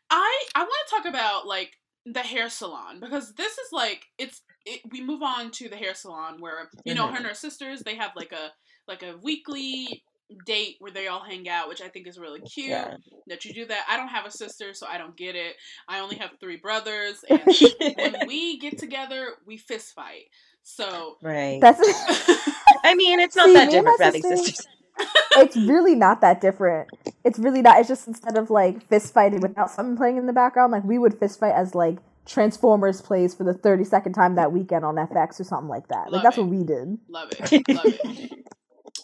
I I want to talk about like the hair salon because this is like it's it, we move on to the hair salon where you know her mm-hmm. and her sisters they have like a like a weekly date where they all hang out which I think is really cute Yeah. that you do that. I don't have a sister so I don't get it. I only have three brothers and when we get together we fist fight. So right. That's I mean, it's not See, that me and my different for having sisters- sisters. It's really not that different. It's really not. It's just instead of like fist fighting without something playing in the background, like we would fist fight as like Transformers plays for the thirty second time that weekend on FX or something like that. Love like that's it. what we did. love it. Love it.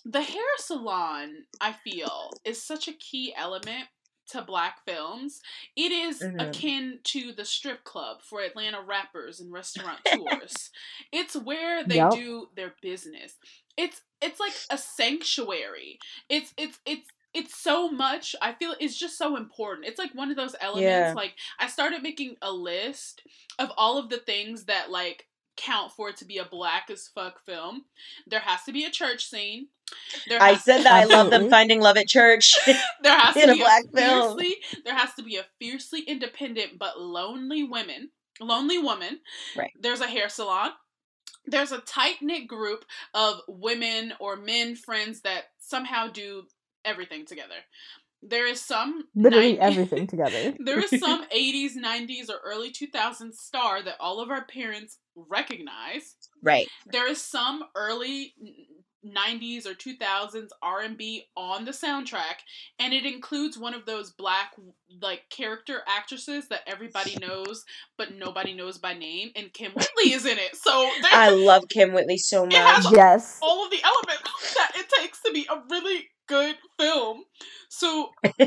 the hair salon, I feel, is such a key element to black films. It is Mhm. akin to the strip club for Atlanta rappers and restaurant tours. It's where they Yup. do their business. It's it's like a sanctuary. It's it's it's it's so much. I feel it's just so important. It's like one of those elements. Yeah. Like I started making a list of all of the things that like count for it to be a black as fuck film. There has to be a church scene. There I said that I love them finding love at church. there has in to a be black a film. fiercely there has to be a fiercely independent but lonely woman. lonely woman Right. there's a hair salon there's a tight knit group of women or men friends that somehow do everything together there is some Literally nine- everything together. there is some 80s 90s or early 2000s star that all of our parents recognize right. there is some early 90s or 2000s R&B on the soundtrack and it includes one of those black like character actresses that everybody knows but nobody knows by name and Kym Whitley is in it. So I love Kym Whitley so It has much. Yes. all of the elements that it takes to be a really good film. So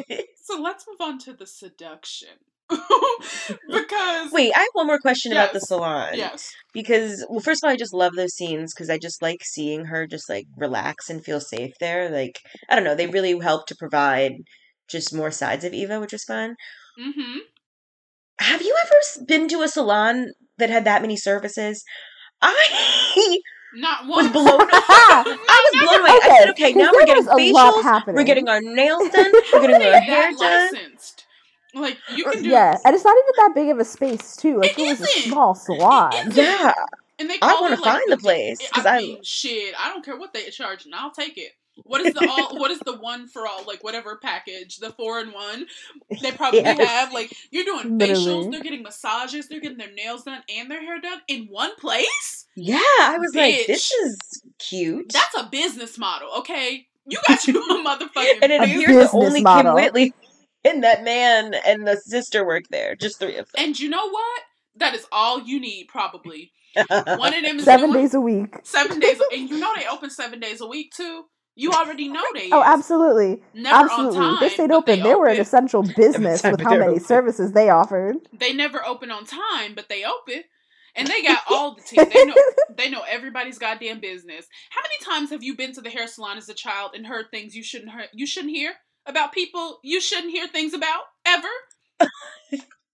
so let's move on to the seduction. because Wait, I have one more question about the salon. yes. Because, well, first of all, I just love those scenes because I just like seeing her just like relax and feel safe there. Like, I don't know, they really help to provide just more sides of Eva, which was fun. Mm-hmm. Have you ever been to a salon that had that many services? I Not was one. blown away. I was blown away. I said, okay, now we're getting was facials, we're getting our nails done, we're getting our hair done. licensed. Like you can do Yeah, and it's not even that big of a space too. Like It it, was a isn't. small salon. Yeah, And they I want it, to like, find the place because I I, mean, shit. I don't care what they charge, and I'll take it. What is the all? what is the one for all? Like whatever package, the four in one. They probably Yes. have like you're doing facials, they're getting massages, they're getting their nails done and their hair done in one place. yeah, I was like, this is cute. That's a business model, okay? You got you a motherfucking and it A business. appears that business only Kim model. Whitley and that man and the sister work there. Just three of them. And you know what? That is all you need, probably. One of them is Seven doing- days a week. seven days, and you know they open seven days a week too. You already know they. Oh, absolutely. Never Absolutely. on time. they stayed open. They, were an essential business with how many open. services they offered. They never open on time, but they open. And they got all the tea. They know they know everybody's goddamn business. How many times have you been to the hair salon as a child and heard things you shouldn't hear you shouldn't hear about people you shouldn't hear things about ever?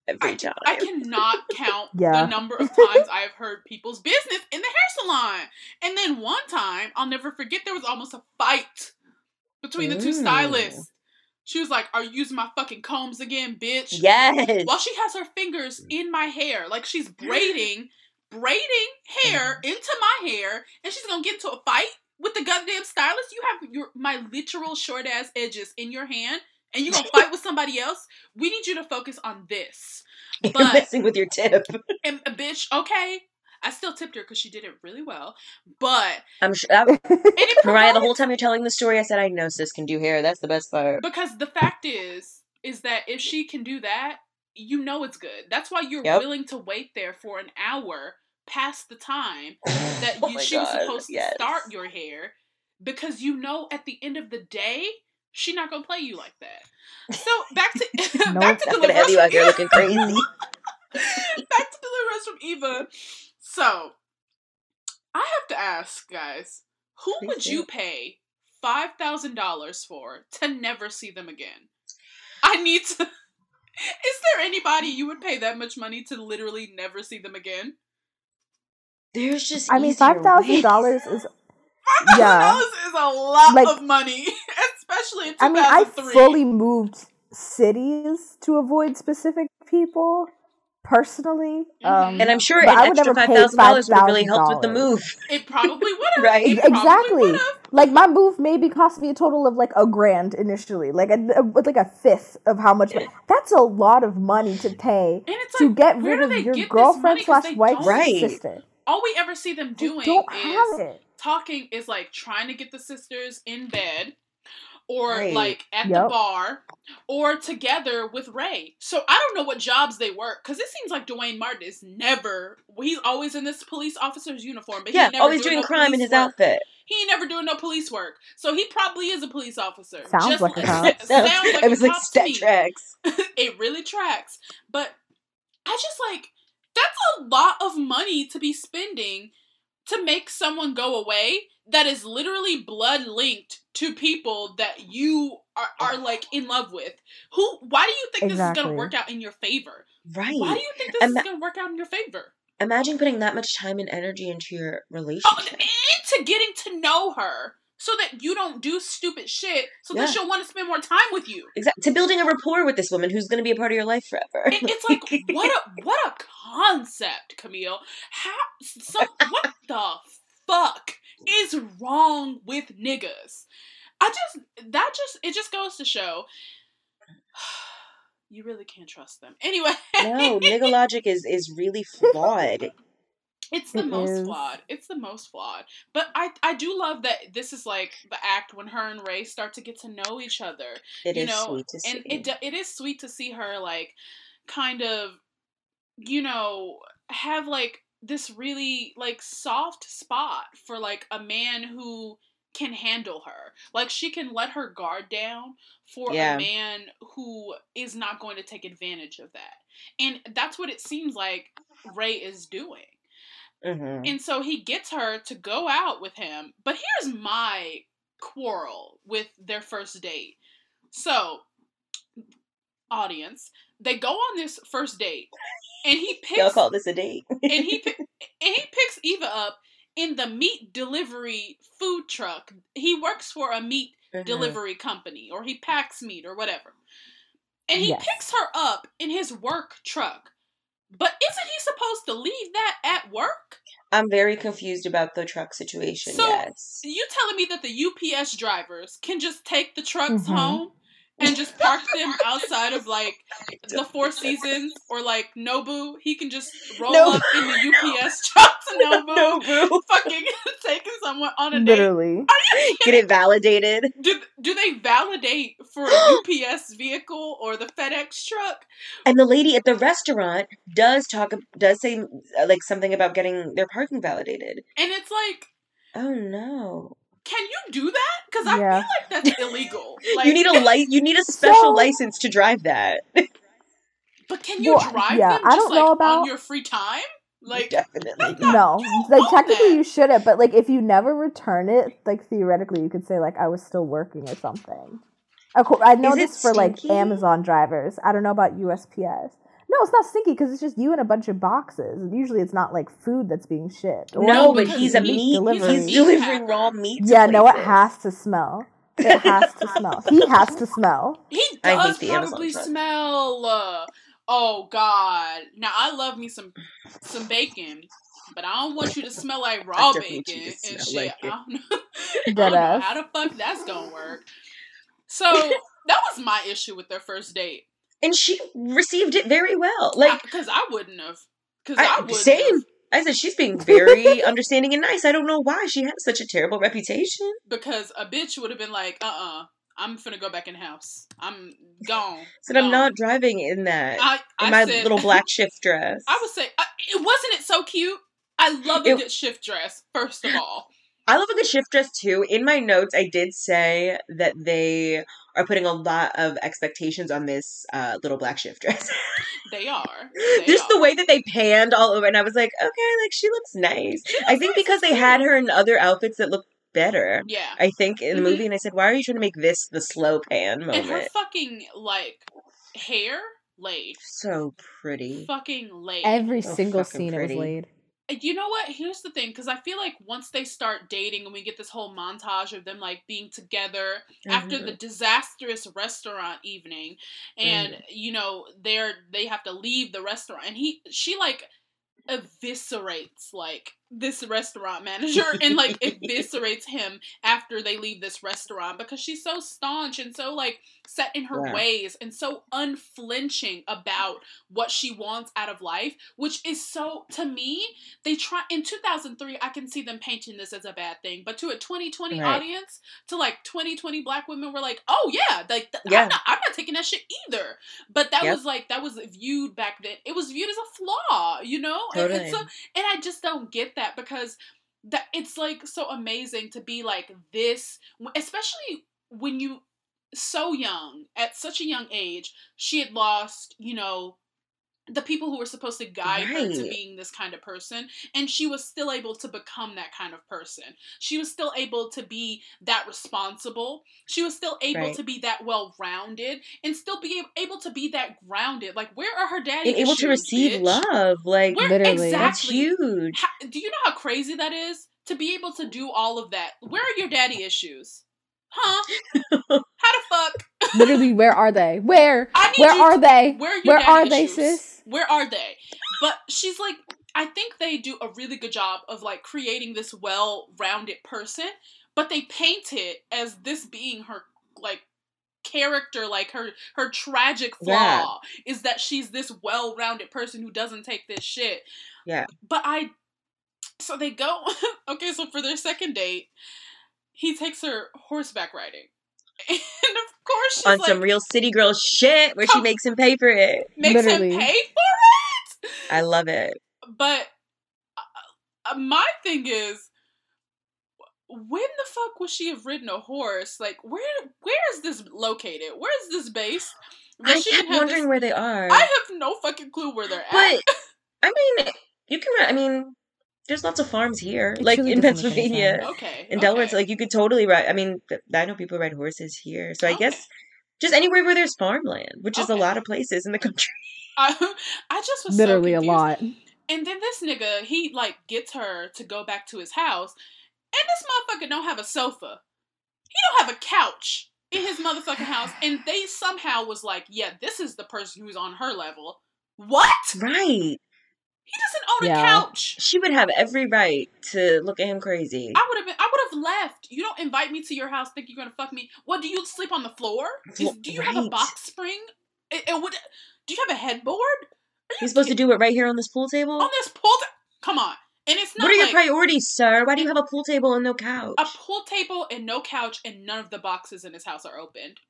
Every time. I cannot count Yeah. the number of times I've heard people's business in the hair salon. And then one time, I'll never forget, there was almost a fight between the two stylists. She was like, Are you using my fucking combs again, bitch? yes. While she has her fingers mm. in my hair, like she's braiding, braiding hair mm. into my hair, and she's gonna get into a fight with the goddamn stylist. You have your my literal short ass edges in your hand, and you gonna fight with somebody else. We need you to focus on this. You're messing with your tip. And uh, bitch, okay. I still tipped her because she did it really well, but I'm sure. And it Mariah, the whole time you're telling the story, I said, I know sis can do hair. That's the best part. because the fact is, is that if she can do that, you know it's good. That's why you're Yep. willing to wait there for an hour past the time that Oh you, she was God, supposed yes. to start your hair because you know at the end of the day she's not gonna play you like that. So back to back to the have you out here looking crazy. back to Deliver Us From Eva. So I have to ask, guys, who Please would do. you pay five thousand dollars for to never see them again? I need to. Is there anybody you would pay that much money to literally never see them again? There's just. I mean, five thousand dollars is. Yeah. is a lot Like- of money, especially in two I mean, I fully moved cities to avoid specific people. Personally, Mhm. um, And I'm sure But an I would extra never five pay thousand dollars would really helped with the move. It probably would have. Right. It exactly. would've. Like my move maybe cost me a total of like a grand initially, like a, a with like a fifth of how much. That's a lot of money to pay And it's to like, get rid of your get this girlfriend slash they wife's Right. sister. All we ever see them doing is talking is like trying to get the sisters in bed or Right. like at the bar or together with Ray. So I don't know what jobs they work because it seems like Duane Martin is never. He's always in this police officer's uniform, but Yeah, he never always doing doing no crime in his work. outfit. He ain't never doing no police work, so he probably is a police officer. Sounds like a cop. sounds like it was like me. tracks. it really tracks. But I just like that's a lot of money to be spending to make someone go away that is literally blood linked to people that you are, are like in love with. Who why do you think this is gonna work out in your favor? Right. Why do you think this Ima- is gonna work out in your favor? Imagine putting that much time and energy into your Oh, relationship. into getting to know her so that you don't do stupid shit so Yeah. that she'll want to spend more time with you. Exactly. To building a rapport with this woman who's going to be a part of your life forever. It, it's like what a what a concept, Camille. How so what the fuck is wrong with niggas? I just that just it just goes to show you really can't trust them. Anyway, no, nigga logic is is really flawed. It's the It most is. flawed. It's the most flawed. But I I do love that this is like the act when her and Ray start to get to know each other. It is you know, sweet to see. and it it is sweet to see her like kind of you know have like this really like soft spot for like a man who can handle her. Like she can let her guard down for Yeah. a man who is not going to take advantage of that. And that's what it seems like Ray is doing. Mhm. And so he gets her to go out with him. But here's my quarrel with their first date. So, audience, they go on this first date, and he picks. Y'all call this a date. and he and he picks Eva up in the meat delivery food truck. He works for a meat Mhm. delivery company, or he packs meat, or whatever. And he Yes. picks her up in his work truck. But isn't he supposed to leave that at work? I'm very confused about the truck situation. So, yes. You telling me that the UPS drivers can just take the trucks Mhm. home and just park them outside of like the Four Seasons or like Nobu? He can just roll Nobu. up in the UPS truck to Nobu, no, boo. fucking taking someone on a date. Literally. Get it validated. Do do they validate for a UPS vehicle or the FedEx truck? And the lady at the restaurant does talk, does say uh, like something about getting their parking validated. And it's like, Oh no! Can you do that? Because I Yeah. feel like that's illegal. Like, you need a light. You need a special So- license to drive that. But can you Well, drive yeah, them I just don't like know on about- your free time? Like Definitely. not- No, like technically that. you shouldn't, but like if you never return it, like theoretically you could say like I was still working or something. Of course, I know Is this for like? Amazon drivers. I don't know about USPS. No, it's not stinky because it's just you and a bunch of boxes. And Usually, it's not like food that's being shipped. Or No, but he's a meat- meat. delivery. He's meat delivering packer. raw meat. to yeah, no, it has to smell. It has to smell. He has to smell. He I hate does the probably smell. Uh, oh God! Now I love me some some bacon, but I don't want you to smell like raw just bacon you to and smell shit. like. I don't know, I don't know how the fuck that's gonna work. So that was my issue with their first date. And she received it very well. Like because I, wouldn't have. Because I, I, wouldn't same. I said she's being very understanding and nice. I don't know why she has such a terrible reputation. Because a bitch would have been like, uh uh-uh, I'm finna go back in house. I'm gone. Said I'm not driving in that I, in my said, little black shift dress. I would say, I, it wasn't it so cute? I love a It- good shift dress, first of all. I love a good shift dress too. In my notes, I did say that they are putting a lot of expectations on this uh, little black shift dress. They are. They Just the way that they panned all over, and I was like, okay, like she looks nice. I think nice, because they too. had her in other outfits that looked better. Yeah. I think in the Mhm. movie, and I said, why are you trying to make this the slow pan moment? And her moment? fucking, like, hair laid. So pretty. Fucking laid. Every So single fucking scene it was laid. You know what? Here's the thing, because I feel like once they start dating and we get this whole montage of them like being together after Mm-hmm. the disastrous restaurant evening, and Mm. you know they're they have to leave the restaurant, and he she like eviscerates like this restaurant manager and like eviscerates him after they leave this restaurant because she's so staunch and so like set in her Yeah. ways and so unflinching about what she wants out of life which is so to me they try in 2003 i can see them painting this as a bad thing but to a 2020 Right. audience to like 2020 black women were like oh yeah like th- Yeah. I'm, not, I'm not taking that shit either but that Yep. was like that was viewed back then it was viewed as a flaw you know And Totally. it's so, and I just don't get that because that it's like so amazing to be like this, especially when you so young at such a young age. She had lost, you know, the people who were supposed to guide her to being this kind of person, and she was still able to become that kind of person. She was still able to be that responsible. She was still able Right. to be that well rounded, and still be able to be that grounded. Like, where are her daddy? and able to receive bitch? love. Like Where Literally. that's exactly? huge. How, do you know how crazy that is to be able to do all of that? Where are your daddy issues? Huh? how the fuck? Literally, where are they? Where? Where are to- they? Where are, Where are they, sis? Where are they? But she's like, I think they do a really good job of like creating this well-rounded person, but they paint it as this being her like character like her her tragic flaw Yeah. is that she's this well-rounded person who doesn't take this shit Yeah. but I so they go okay, so for their second date, he takes her horseback riding. And of course she's On like some real city girl shit where she makes him pay for it. makes Literally. him pay for it. I love it. But uh, uh, my thing is when the fuck would she have ridden a horse? Like where where is this located? Where is this base? I she kept wondering this- where they are. I have no fucking clue where they're at. But I mean, you can. I mean, there's lots of farms here, It like truly in doesn't make any Pennsylvania, okay. in Delaware. okay. So like you could totally ride. I mean, th- I know people ride horses here, so I Okay. guess just anywhere where there's farmland, which is a lot of places in the country. I, I just was Literally so a lot. And then this nigga, he like gets her to go back to his house, and this motherfucker don't have a sofa. He don't have a couch in his motherfucking house, and they somehow was like, yeah, this is the person who's on her level. What? Right? He doesn't own a couch. She would have every right to look at him crazy. I would have been. I would have left. You don't invite me to your house, think you're gonna fuck me. What? Do you sleep on the floor? Is, Flo- do you have a box spring? It, it would. Do you have a headboard? Are you He's supposed to do it right here on this pool table. on this pool? ta- Come on, and it's not What are your priorities, sir? Why do you have a pool table and no couch? a pool table and no couch and none of the boxes in his house are opened.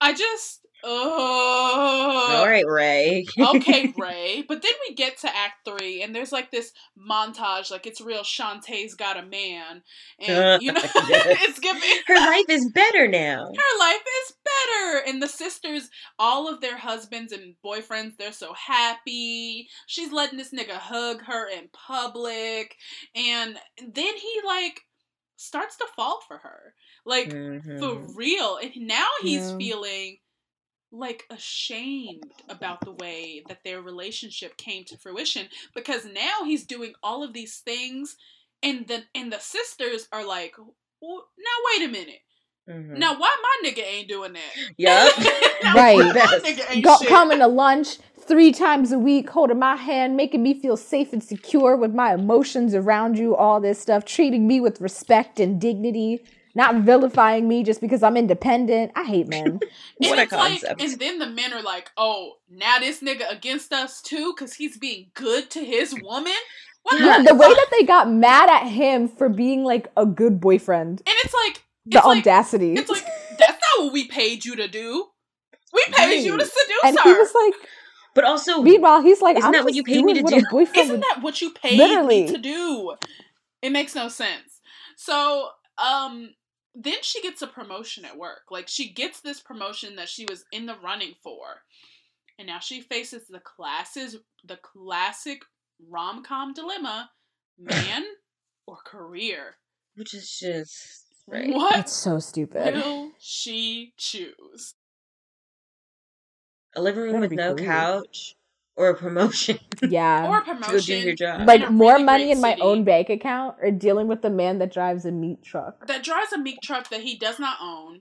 I just oh All right, Ray. okay, Ray. But then we get to Act Three, and there's like this montage, like it's real. Shantae's got a man, and uh, you know, it's giving Her life is better now. her life is better. And the sisters, all of their husbands and boyfriends, they're so happy. She's letting this nigga hug her in public. And then he like starts to fall for her. Like Mhm. for real. And now he's Yeah. feeling like ashamed about the way that their relationship came to fruition because now he's doing all of these things and the and the sisters are like well, now wait a minute Mhm. now why my nigga ain't doing that. Now, Right. why my nigga ain't Go, coming to lunch three times a week, holding my hand, making me feel safe and secure with my emotions around you, all this stuff, treating me with respect and dignity, not vilifying me just because I'm independent. I hate men. And What a it's like- concept. and then the men are like, "Oh, now this nigga against us too, cause he's being good to his woman." What Yeah, the the way that they got mad at him for being like a good boyfriend. and it's like, The it's like, audacity. it's like that's not what we paid you to do. We paid you to Right. seduce and her. he was like, But also, meanwhile, he's like, Isn't I'm that what you paid me to do? a boyfriend Isn't would that what you paid Literally. me to do? It makes no sense. So, um, then she gets a promotion at work. Like she gets this promotion that she was in the running for, and now she faces the classes, the classic rom com dilemma: man or career. which is just right. What It's so stupid. will she choose? A living room Better with no career. couch or a promotion Yeah. Or a to promotion? go do your job. like a more really money in my city. own bank account or dealing with the man that drives a meat truck that drives a meat truck that he does not own.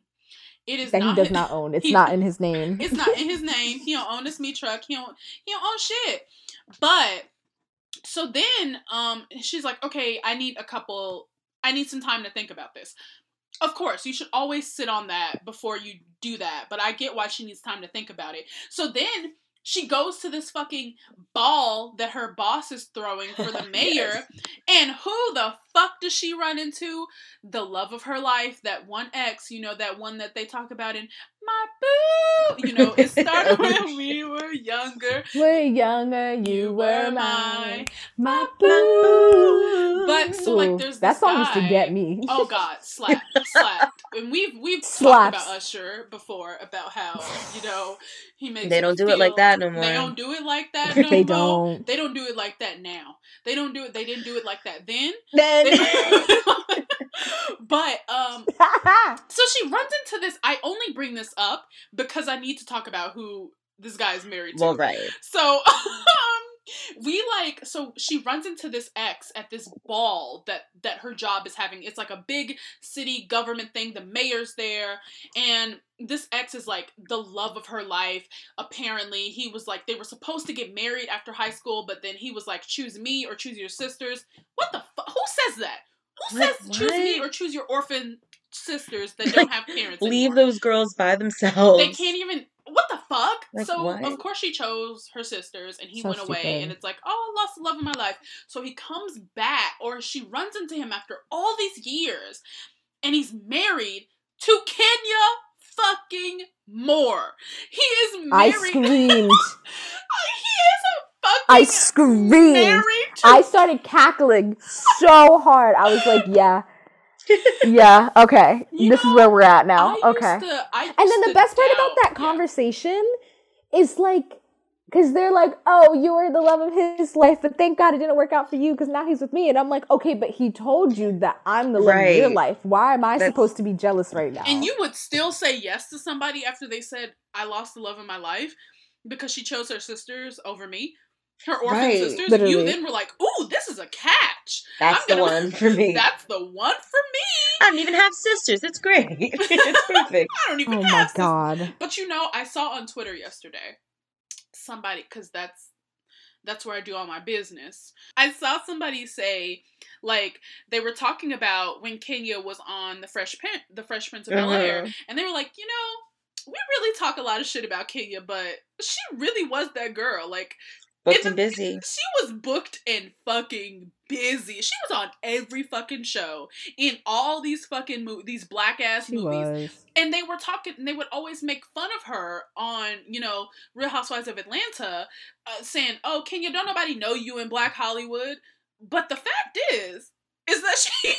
It is that he not does not own. It's he- not in his name. It's not in his name. He don't own this meat truck. He don't he don't own shit. But so then um she's like, okay, I need a couple I need some time to think about this. Of course, you should always sit on that before you do that, but I get why she needs time to think about it. So then she goes to this fucking ball that her boss is throwing for the mayor. Yes. And who the fuck does she run into? The love of her life, that one ex, you know, that one that they talk about in My Boo. You know, it started oh, when we were younger. We're younger, you were mine. My boo. But so like there's that song used to get me. Oh God, slap, slap. And we've we've Slaps. talked about Usher before about how you know he makes. They don't do it like that no more. They don't do it like that. No They more. don't. They don't do it like that now. They don't do it. They didn't do it like that then. Then but um, so she runs into this. I only bring this up because I need to talk about who this guy is married to. well, right. So um we like so she runs into this ex at this ball that that her job is having. It's like a big city government thing. The mayor's there and this ex is like the love of her life. Apparently, he was like they were supposed to get married after high school, but then he was like choose me or choose your sisters. What the fu- who says that? Who What- says choose me or choose your orphan sisters that don't have parents? Leave anymore? those girls by themselves. They can't even. What the fuck? Like, so what? of course she chose her sisters, and he So went away, stupid. and it's like, oh, I lost the love of my life. So he comes back, or she runs into him after all these years, and he's married to Kenya fucking Moore. He is married. I screamed. he is a fucking I screamed. I started cackling so hard. I was like, yeah. Yeah, okay. You this know, is where we're at now. I used okay. to- I and then the to best part about doubt- that yeah. conversation is like because they're like oh you were the love of his life but thank god it didn't work out for you because now he's with me and i'm like okay but he told you that i'm the love of your life why am i That's- supposed to be jealous right now And you would still say yes to somebody after they said, I lost the love of my life because she chose her sisters over me, her orphan Right. sisters. You then were like, ooh, this is a catch. That's I'm the gonna- one for me. That's the one for me. I don't even have sisters. It's great. it's perfect. I don't even oh have my sisters. god But you know, I saw on Twitter yesterday somebody because that's that's where I do all my business. I saw somebody say like they were talking about when Kenya was on the Fresh Prince, the Fresh Prince of Bel Air, Uh-huh. and they were like, you know, we really talk a lot of shit about Kenya, but she really was that girl. Like Booked and busy. she was booked and fucking busy. She was on every fucking show in all these fucking mo- these black ass she movies was and they were talking and they would always make fun of her on you know real housewives of atlanta uh, saying oh kenya don't nobody know you in black hollywood but the fact is is that she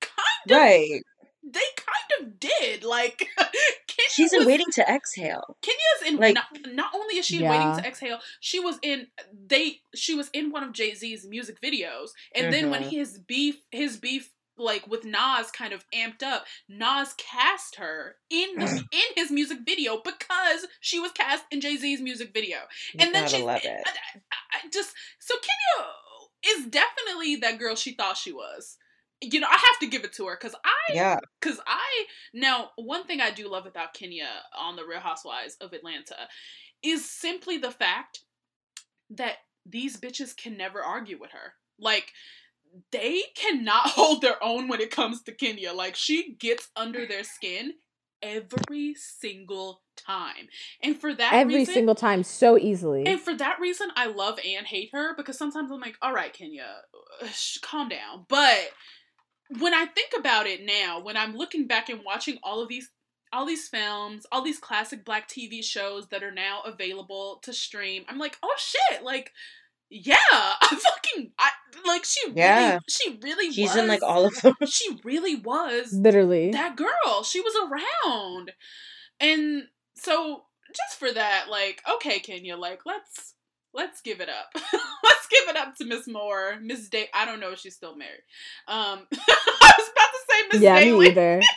kind of Right. They kind of did like kenya She's in waiting to exhale. kenya's in like- not, not only is she in waiting to exhale she was in they she was in one of jay-z's music videos and then when Mhm. his beef his beef like with Nas kind of amped up, Nas cast her in the in his music video because she was cast in Jay Z's music video, You and then love I. I- I just so Kenya is definitely that girl she thought she was. You know, I have to give it to her because I Yeah. because I now one thing I do love about Kenya on the Real Housewives of Atlanta is simply the fact that these bitches can never argue with her. Like they cannot hold their own when it comes to Kenya. Like she gets under their skin every single time. And for that every reason, single time so easily and for that reason, I love and hate her because sometimes I'm like, all right, Kenya, uh, sh- calm down. But when I think about it now, when I'm looking back and watching all of these all these films, all these classic black TV shows that are now available to stream, I'm like, oh shit, like yeah, I fucking I like she Yeah. really she really She's was in like all of them. she really was literally that girl. She was around. And so just for that, like, okay, Kenya, like let's let's give it up. let's give it up to Miss Moore. Miss Day I don't know if she's still married. Um I was about to say Miss yeah Daly. me either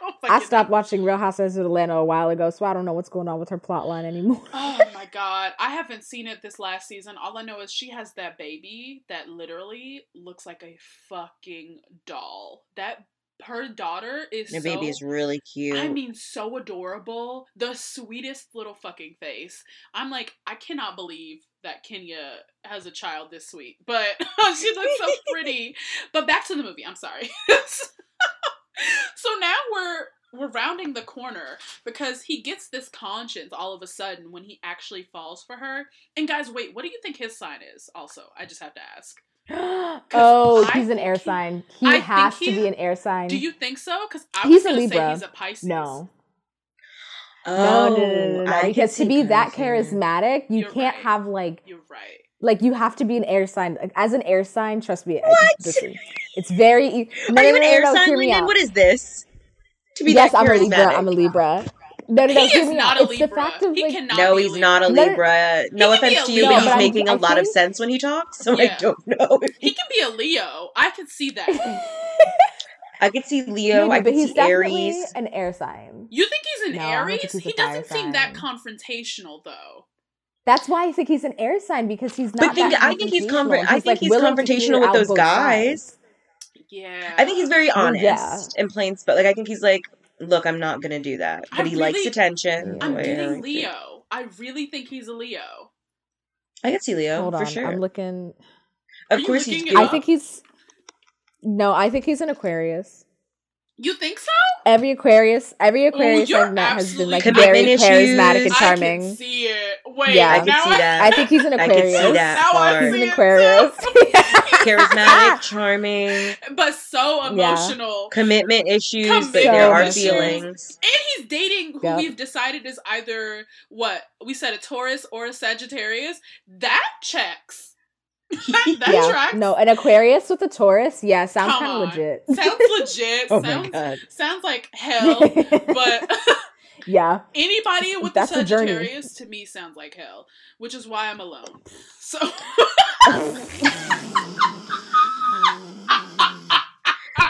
Oh, i stopped watching real housewives of atlanta a while ago so i don't know what's going on with her plot line anymore Oh my god. I haven't seen it this last season. All I know is she has that baby that literally looks like a fucking doll. That her daughter is Your so, baby is really cute. I mean, so adorable. The sweetest little fucking face. I'm like, I cannot believe that Kenya has a child this sweet. But she looks so pretty. But back to the movie. I'm sorry. so now we're we're rounding the corner because he gets this conscience all of a sudden when he actually falls for her. And guys, wait, what do you think his sign is? Also, I just have to ask. Oh, I he's an air sign. He I has to be an air sign. Do you think so? Because I He's a gonna say Libra. he's a Pisces. No. oh, No, no, no, no, no, Because oh, to see be that charismatic, you You're can't right. have like You're right. like you have to be an air sign. Like, as an air sign, trust me. What? listen, it's very. No, Are you no, an no, air no, sign, hear me Lyndan? out. What is this? To be yes, that I'm a Libra. I'm a Libra. No, no, no. he is not a It's Libra. the fact of he like. cannot No, be he's not a No, no- Libra. No He can offense to you, but he's but I'm- making a I lot of sense when he talks. So Yeah. I don't know. If He can be a Leo. I can see that. I could see Leo. no, I but could he's see Aries. an air sign. You think he's an No, I Aries? he's He doesn't fire seem that confrontational though. That's why I think he's an air sign because he's not. But think, that I think he's confrontational. confront. I think like, he's willing confrontational with those guys. sides. Yeah. I think he's very honest yeah. and plain spoken. Like I think he's like, look, I'm not gonna do that, but I he likes attention. I'm Wait, getting wait. Leo. I really think he's a Leo. I could see Leo Hold for on, sure. I'm looking. Of you course, he's. looking it I think he's. No, I think he's an Aquarius. You think so? Every Aquarius, every Aquarius you're I've met has been like very Commitment charismatic issues. and I charming. can see it. Wait, Yeah. I could now see I, that. I think he's an I could see Aquarius. that Now I part. He's see an it, Aquarius. Charismatic, charming, but so Yeah. emotional. commitment issues, Commitment but there are feelings. And he's dating who Yep. we've decided is either what we said a Taurus or a Sagittarius. That checks. that that yeah, tracks. no, an Aquarius with a Taurus. Yeah, sounds kind of legit. Sounds legit. Oh my god! sounds like hell. but yeah, anybody with That's the a journey. Sagittarius to me sounds like hell, which is why I'm alone. So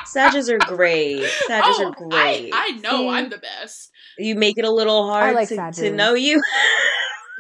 Sages are great. Sages oh, are great. I, I know See? I'm the best. you make it a little hard like to, to know you.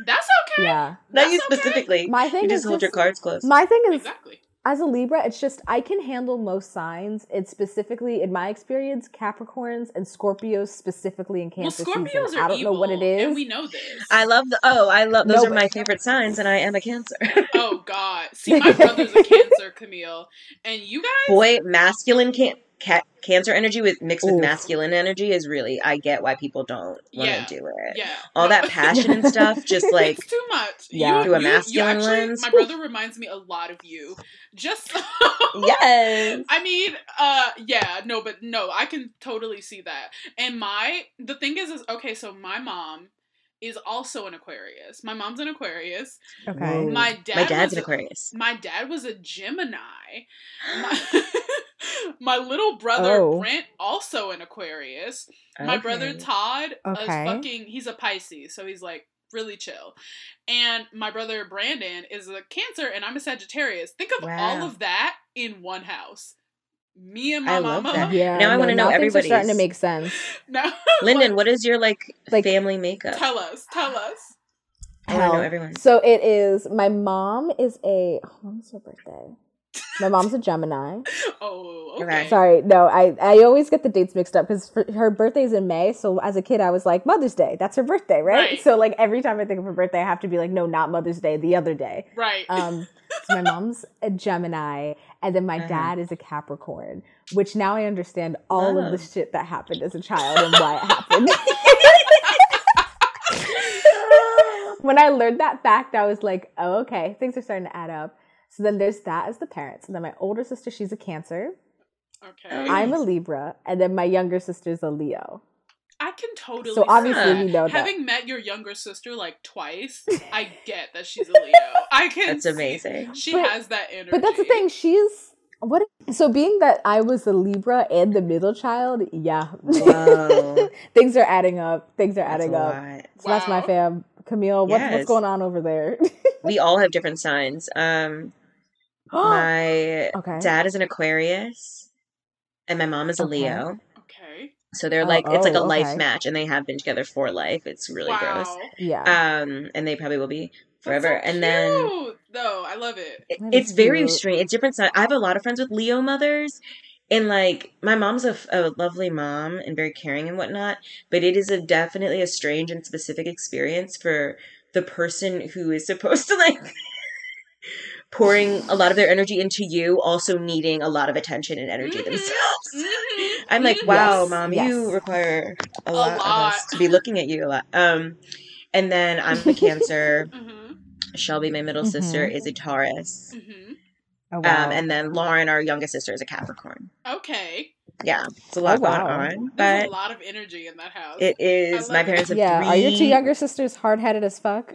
That's okay. yeah. Not That's you okay. specifically. My thing You is just hold your cards close. My thing is, Exactly. As a Libra, it's just I can handle most signs. It's specifically, in my experience, Capricorns and Scorpios specifically in Well, Cancer Scorpios season. are I don't evil, know what it is. and we know this. I love the. Oh, I love. Those No, are my favorite signs, and I am a Cancer. oh God, see, my brother's a Cancer, Camille, and you guys. Boy, masculine can. Ca- cancer energy with mixed with masculine energy is really I get why people don't want to Yeah. do it. Yeah, All no. that passion and stuff, just like it's too much. Yeah. you, Through a you- you masculine actually. My brother reminds me a lot of you. Just yes. I mean, uh, yeah, no, but no, I can totally see that. And my the thing is, is okay. So my mom is also an Aquarius. My mom's an Aquarius. okay. My dad. My dad's was an a- Aquarius. My dad was a Gemini. My, my little brother Oh. Brent also an Aquarius. My brother Okay. Todd is fucking he's a Pisces, so he's like really chill. And my brother Brandon is a Cancer and I'm a Sagittarius. Think of all of that in one house. Me and my I love mama. that. Yeah. Now I wanna know now things are starting to make sense. No. Lyndan, what is your like, Like- family makeup? tell us. Tell us. I want to know everyone. So it is. My mom is a. oh, When's her birthday? My mom's a Gemini. Oh, Okay. okay. Sorry, no, I I always get the dates mixed up because her birthday's in May. So as a kid, I was like Mother's Day. That's her birthday, right? Right. So like every time I think of her birthday, I have to be like, no, not Mother's Day, the other day. Right. Um, so my mom's a Gemini, and then my Uh-huh. dad is a Capricorn. Which now I understand all of the Oh. shit that happened as a child and why it happened. when I learned that fact, I was like, oh, okay, things are starting to add up. So then there's that as the parents. And then my older sister, she's a Cancer. okay. I'm a Libra. And then my younger sister's a Leo. I can totally. So obviously that. we know that. Having met your younger sister like twice, I get that she's a Leo. I can. That's see- amazing. She But- has that energy. But that's the thing, she's what so being that I was a Libra and the middle child, yeah. Whoa. things are adding up. Things are That's adding a up. lot. So that's my fam. Camille, what's Yes. what's going on over there? We all have different signs. Um, my Okay. dad is an Aquarius, and my mom is a Okay. Leo. Okay. So they're Oh, like it's like a oh, life okay. match, and they have been together for life. It's really wow. gross. yeah. Um, and they probably will be That's forever. so and then though I love it. it- it's is very cute. strange. It's different. si- I have a lot of friends with Leo mothers, And like my mom's a lovely mom and very caring and whatnot, but it is a definitely a strange and specific experience for the person who is supposed to like pouring a lot of their energy into you, also needing a lot of attention and energy Mhm. themselves. Mhm. I'm like, wow, Yes, mom, yes. you require a lot, of us to be looking at you a lot. Um, and then I'm the Cancer. Mhm. Shelby, my middle sister, is a Taurus. Mhm. Oh, wow. Um, and then Lauren, our youngest sister, is a Capricorn. Okay. Yeah, it's a lot Oh, wow. going on, There's but a lot of energy in that house. it is. My parents it. have yeah, three. are your two younger sisters hard headed as fuck?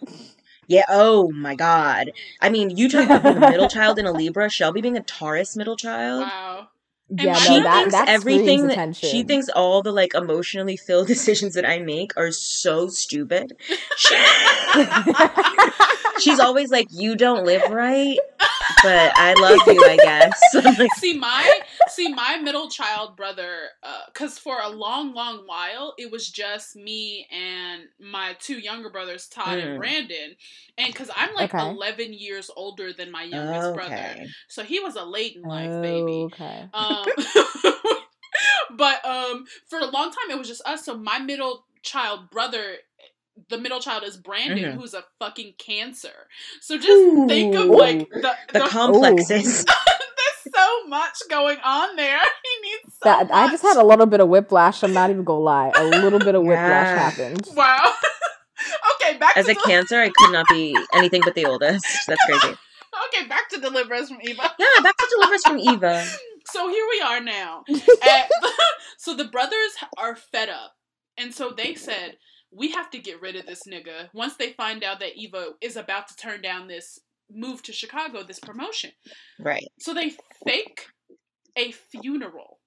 Yeah. Oh my God. I mean, you talk about being a middle child in a Libra. Shelby being a Taurus middle child. wow. Yeah, she no, that thinks that everything that attention. she thinks all the like emotionally filled decisions that I make are so stupid. She- she's always like, "You don't live right," but I love you, I guess. Like, see my see my middle child brother because for a long long while it was just me and my two younger brothers todd Mm. and brandon and because i'm like Okay. 11 years older than my youngest brother so he was a late in life baby Okay. um but um for a long time it was just us so my middle child brother the middle child is Brandon, Mhm. who's a fucking cancer. So just think of like the, The the complexes. there's so much going on there. He needs so That I just had a little bit of whiplash. I'm not even gonna lie. A little bit of whiplash Yeah. happened. wow. okay, back As to a the- Cancer, I could not be anything but the oldest. That's crazy. okay, back to Deliver Us from Eva. Yeah, back to Deliver Us from Eva. So here we are now. At- so the brothers are fed up, and so they said we have to get rid of this nigga once they find out that Eva is about to turn down this move to Chicago, this promotion. Right. So they fake a funeral.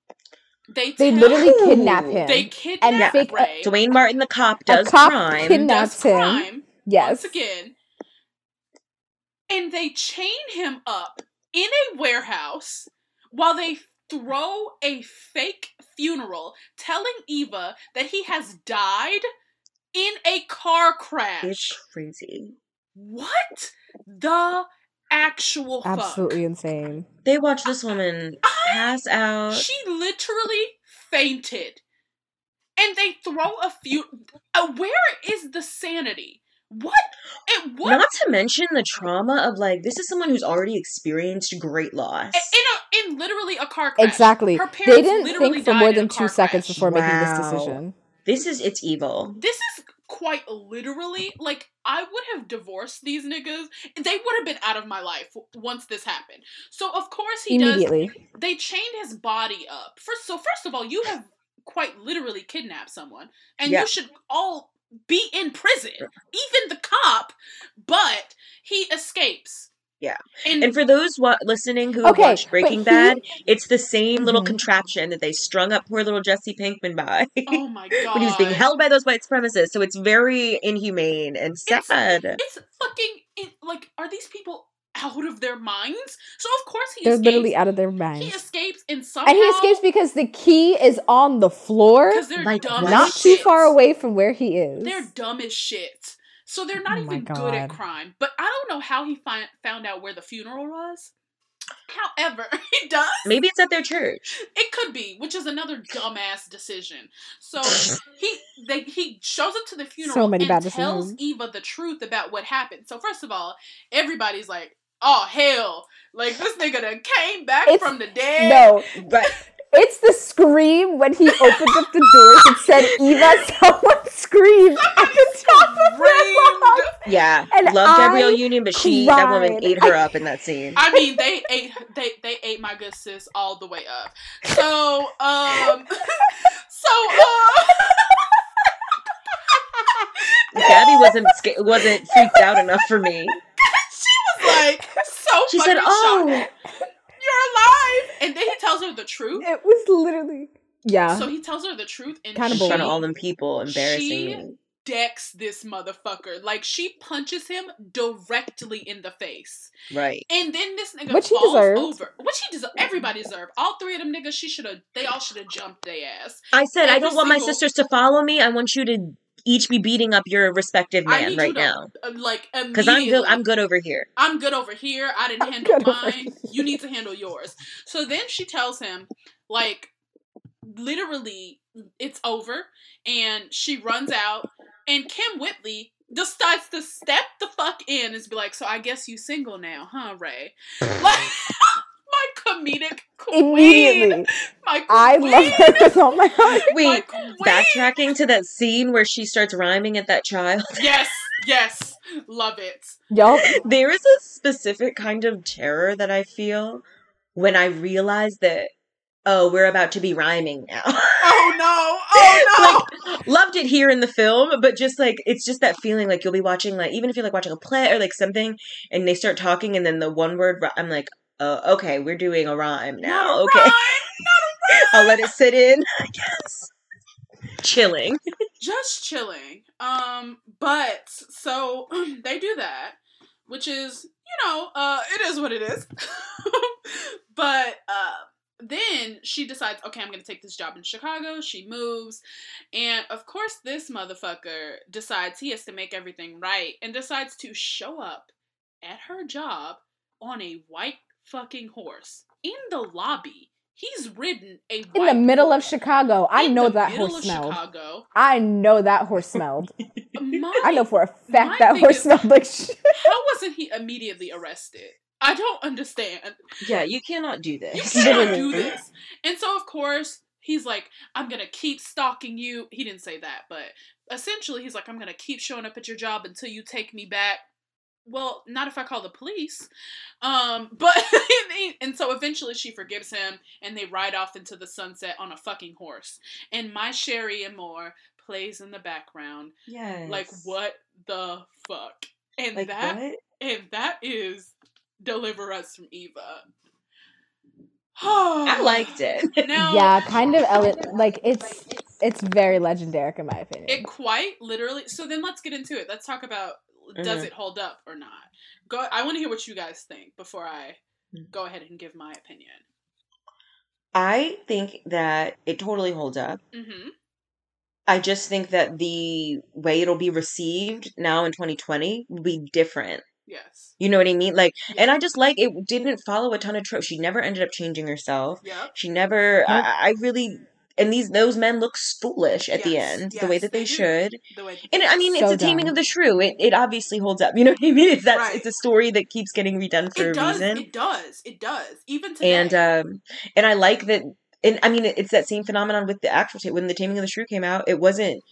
They They tell- literally kidnap him. they kidnap fake a- Ray. Duane Martin, the cop, A does cop crime. does kidnaps him. Yes. once again, and they chain him up in a warehouse while they throw a fake funeral, telling Eva that he has died in a car crash. It's crazy. what the actual fuck? Absolutely insane. They watch this woman pass out. She literally fainted. And they throw a few. Uh, where is the sanity? What? It what? Not to mention the trauma of like this is someone who's already experienced great loss. in a in literally a car crash. Exactly. Her They didn't literally think for more than two car seconds crash. before making this decision. This is it's evil. This is quite literally like I would have divorced these niggas. They would have been out of my life once this happened. So of course he does. They chained his body up. First, so first of all, you have quite literally kidnapped someone, and Yeah. you should all be in prison, even the cop. But he escapes. Yeah. and, And for those wa- listening who Okay, watched Breaking he- Bad, it's the same little Mhm. contraption that they strung up poor little Jesse Pinkman by oh my god, when he was being held by those white supremacists. So it's very inhumane and sad. It's fucking it, like, are these people out of their minds? So of course he They're escapes. literally out of their minds. he escapes and somehow And he escapes because the key is on the floor, because they're Like, dumb. not as too far away from where he is. They're dumb as shit. So they're not Oh my even good at crime. But I don't know how he find, found out where the funeral was. However, he does. Maybe it's at their church. It could be, which is another dumbass decision. So he they he shows up to the funeral so many and bad tells decisions. Eva the truth about what happened. So first of all, everybody's like, "Oh hell!" Like this nigga that came back It's- from the dead. no, But it's the scream when he opened up the doors and said, "Eva, someone screamed at the top of their Screamed. lungs." yeah, And love I Gabrielle Union, but she that woman ate her up in that scene. I mean, they ate they they ate my good sis all the way up. So um, so uh, Gabby wasn't sca- wasn't freaked out enough for me. she was like so. She said, "Oh, shocked. You're alive," And then he tells her the truth. It was literally yeah. So he tells her the truth, and Kinda she in front of all them people, embarrassing She- decks this motherfucker. Like she punches him directly in the face, Right. and then this nigga Which he falls deserved. over. Which he deserved. Everybody deserved. All three of them niggas. She should have. They all should have jumped their ass. I said I don't want my sisters to follow me. I want you to each be beating up your respective I man need right you to now. uh, like Because I'm good. I'm good over here. I'm good over here. I didn't I'm handle mine. You need to handle yours. So then she tells him, Like literally it's over and she runs out and Kym Whitley decides to step the fuck in and be like, so I guess you single now, huh, Ray? Like my comedic queen. Immediately. My queen. I love her with all my heart. My Wait, queen. backtracking to that scene where she starts rhyming at that child. Yes, yes. Love it. Yup. There is a specific kind of terror that I feel when I realize that, oh, we're about to be rhyming now. Oh no! Oh no! like, loved it here in the film, but just like, it's just that feeling like you'll be watching, like, even if you're like watching a play or like something, and they start talking, and then the one word, I'm like, uh, okay, we're doing a rhyme now. Not a okay. rhyme, I'll let it sit in, guess. Chilling. just chilling. Um, but so they do that, which is you know, uh, it is what it is. but uh, then she decides, okay, I'm gonna take this job in Chicago. She moves, and of course, this motherfucker decides he has to make everything right, and decides to show up at her job on a white fucking horse in the lobby. He's ridden a In the middle of. Chicago. I In know the that horse of smelled. Chicago. I know that horse smelled. My, I know for a fact that horse is- smelled like shit. How wasn't he immediately arrested? I don't understand. Yeah, you cannot do this. You cannot do this. And so, of course, he's like, I'm going to keep stalking you. He didn't say that, but essentially, he's like, I'm going to keep showing up at your job until you take me back. Well, not if I call the police. Um, but, and so eventually she forgives him and they ride off into the sunset on a fucking horse. And My Cherie Amour plays in the background. Yes. Like, what the fuck? And Like, that what? and that is Deliver Us from Eva. I liked it. Now, Yeah, kind of ele- like it's it's very legendary in my opinion. it quite literally. So then let's get into it. Let's talk about does Mhm. it hold up or not. Go. I want to hear what you guys think before I Mm. go ahead and give my opinion. I think that it totally holds up. Mm-hmm. I just think that the way it'll be received now in 2020 will be different. Yes. You know what I mean? Like, and I just like it didn't follow a ton of tropes. She never ended up changing herself. Yep. She never. Nope. I, I really. And these those men look foolish at the Yes, end, the way that they they, should. The way. And I mean, it's So a taming dumb. of the shrew. It it obviously holds up. You know what I mean? It's that Right. it's a story that keeps getting redone for it a does. reason. It does. It does. Even today. and um and I like that and I mean it's that same phenomenon with the actual ta- when the Taming of the Shrew came out it wasn't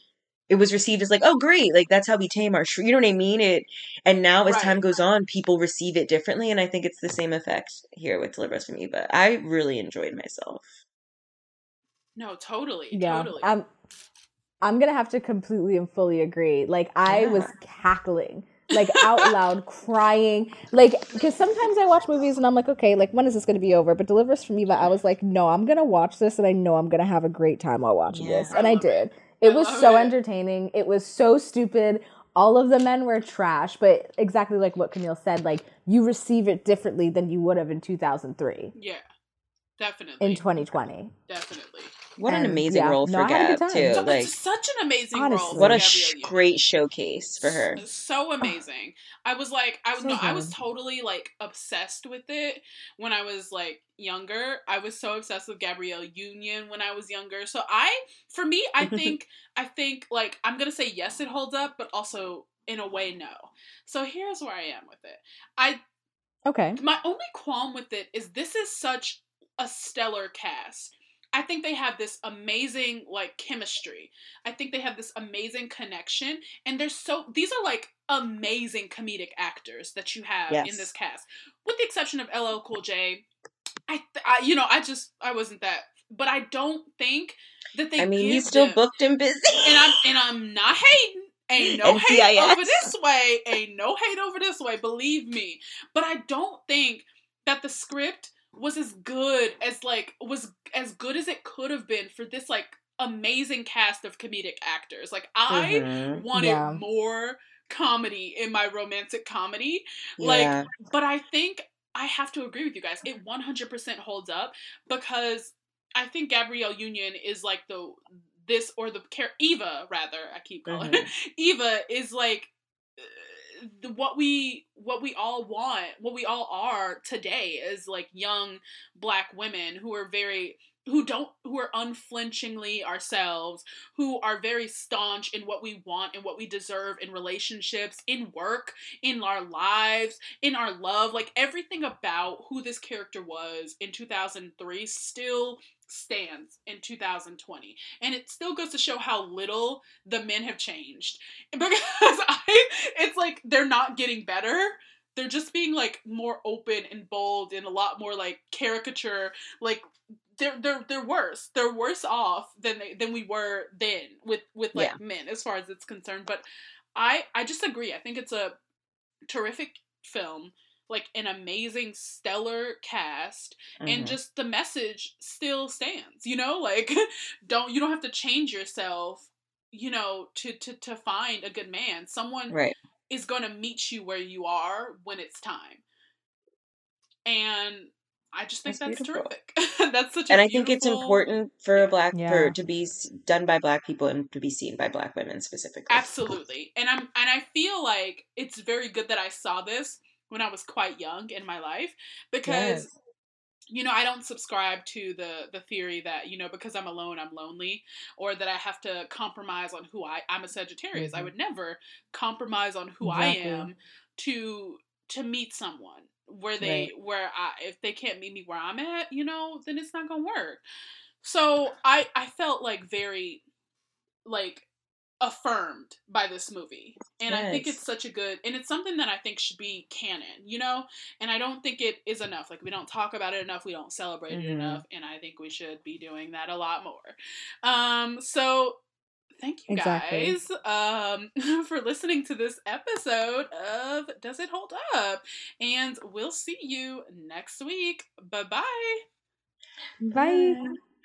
it was received as like oh great like that's how we tame our shrew you know what I mean it and now as Right. time goes on people receive it differently and I think it's the same effect here with Deliver Us from Eva I really enjoyed myself no, totally. yeah, Totally. I'm I'm gonna have to completely and fully agree. Like I was cackling, like out loud, crying, like because sometimes I watch movies and I'm like, okay, like when is this gonna be over? But Deliver Us from Eva, I was like, no, I'm gonna watch this and I know I'm gonna have a great time while watching Yeah. this, and I it. did. It I was so it. entertaining. It was so stupid. All of the men were trash, but exactly like what Camille said, like you receive it differently than you would have in 2003, yeah. Definitely. in 2020. Definitely. What an amazing yeah, role for I Gab too time. So- like such an amazing role. Honestly. for what a sh- great showcase for her So amazing. I was like, I So no, I was totally like obsessed with it when I was like younger. I was so obsessed with Gabrielle Union when I was younger. So I, for me, I think, I think like I'm gonna say yes, it holds up, but also in a way, no. So here's where I am with it. I Okay. my only qualm with it is this is such a stellar cast. I think they have this amazing like chemistry. I think they have this amazing connection and they're so these are like amazing comedic actors that you have in this cast. With the exception of LL Cool J. I, th- I you know, I just I wasn't that but I don't think that they I mean he's still them- booked and busy and I'm and I'm not hating. Ain't no hate over this way. Ain't no hate over this way. Believe me. But I don't think that the script was as good as like was as good as it could have been for this like amazing cast of comedic actors. Like I Mhm. wanted Yeah. more comedy in my romantic comedy. Like, yeah but I think I have to agree with you guys. It 100% holds up because I think Gabrielle Union is like the this or the char- Eva rather. I keep calling her Mhm. Eva is like uh, the, what we what we all want, what we all are today is like young black women who are very who don't who are unflinchingly ourselves who are very staunch in what we want and what we deserve in relationships in work in our lives in our love. Like everything about who this character was in 2003 still stands in 2020 and it still goes to show how little the men have changed because i it's like they're not getting better they're just being like more open and bold and a lot more like caricature like they're they're they're worse. They're worse off than they than we were then with with like Yeah. men as far as it's concerned. But I I just agree. I think it's a terrific film, like an amazing stellar cast, and Mhm. just the message still stands. You know, like don't you don't have to change yourself. You know, to to to find a good man, someone right. is going to meet you where you are when it's time. And I just think That's that's, terrific. that's such a And I think it's important for Yeah. black Yeah. for to be done by black people and to be seen by black women specifically. Absolutely. And I'm and I feel like it's very good that I saw this when I was quite young in my life because Yes. you know, I don't subscribe to the the theory that, you know, because I'm alone, I'm lonely or that I have to compromise on who I I'm a Sagittarius. I Mhm. would never compromise on who I am to to meet someone where they where I if they can't meet me where I'm at, you know, then it's not going to work. So, I I felt like very like affirmed by this movie. And I think it's such a good and it's something that I think should be canon, you know? And I don't think it is enough. Like we don't talk about it enough, we don't celebrate it Mhm. enough, and I think we should be doing that a lot more. Um so thank you Exactly. guys um for listening to this episode of Does It Hold Up? And we'll see you next week. Bye-bye. Bye.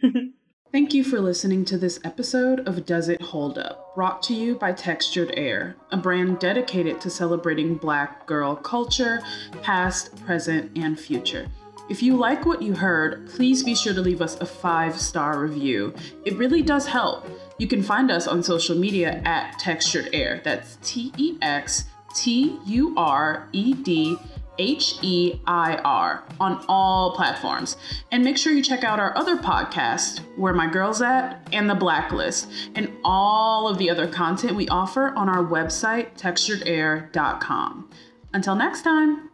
Thank you for listening to this episode of Does It Hold Up, brought to you by Textured Heir, a brand dedicated to celebrating black girl culture, past, present, and future. If you like what you heard, please be sure to leave us a five star review. It really does help. You can find us on social media at Textured Heir. That's T E X T U R E D H E I R on all platforms. And make sure you check out our other podcast, Where My Girl's At, and The Blacklist, and all of the other content we offer on our website, texturedheir.com. Until next time.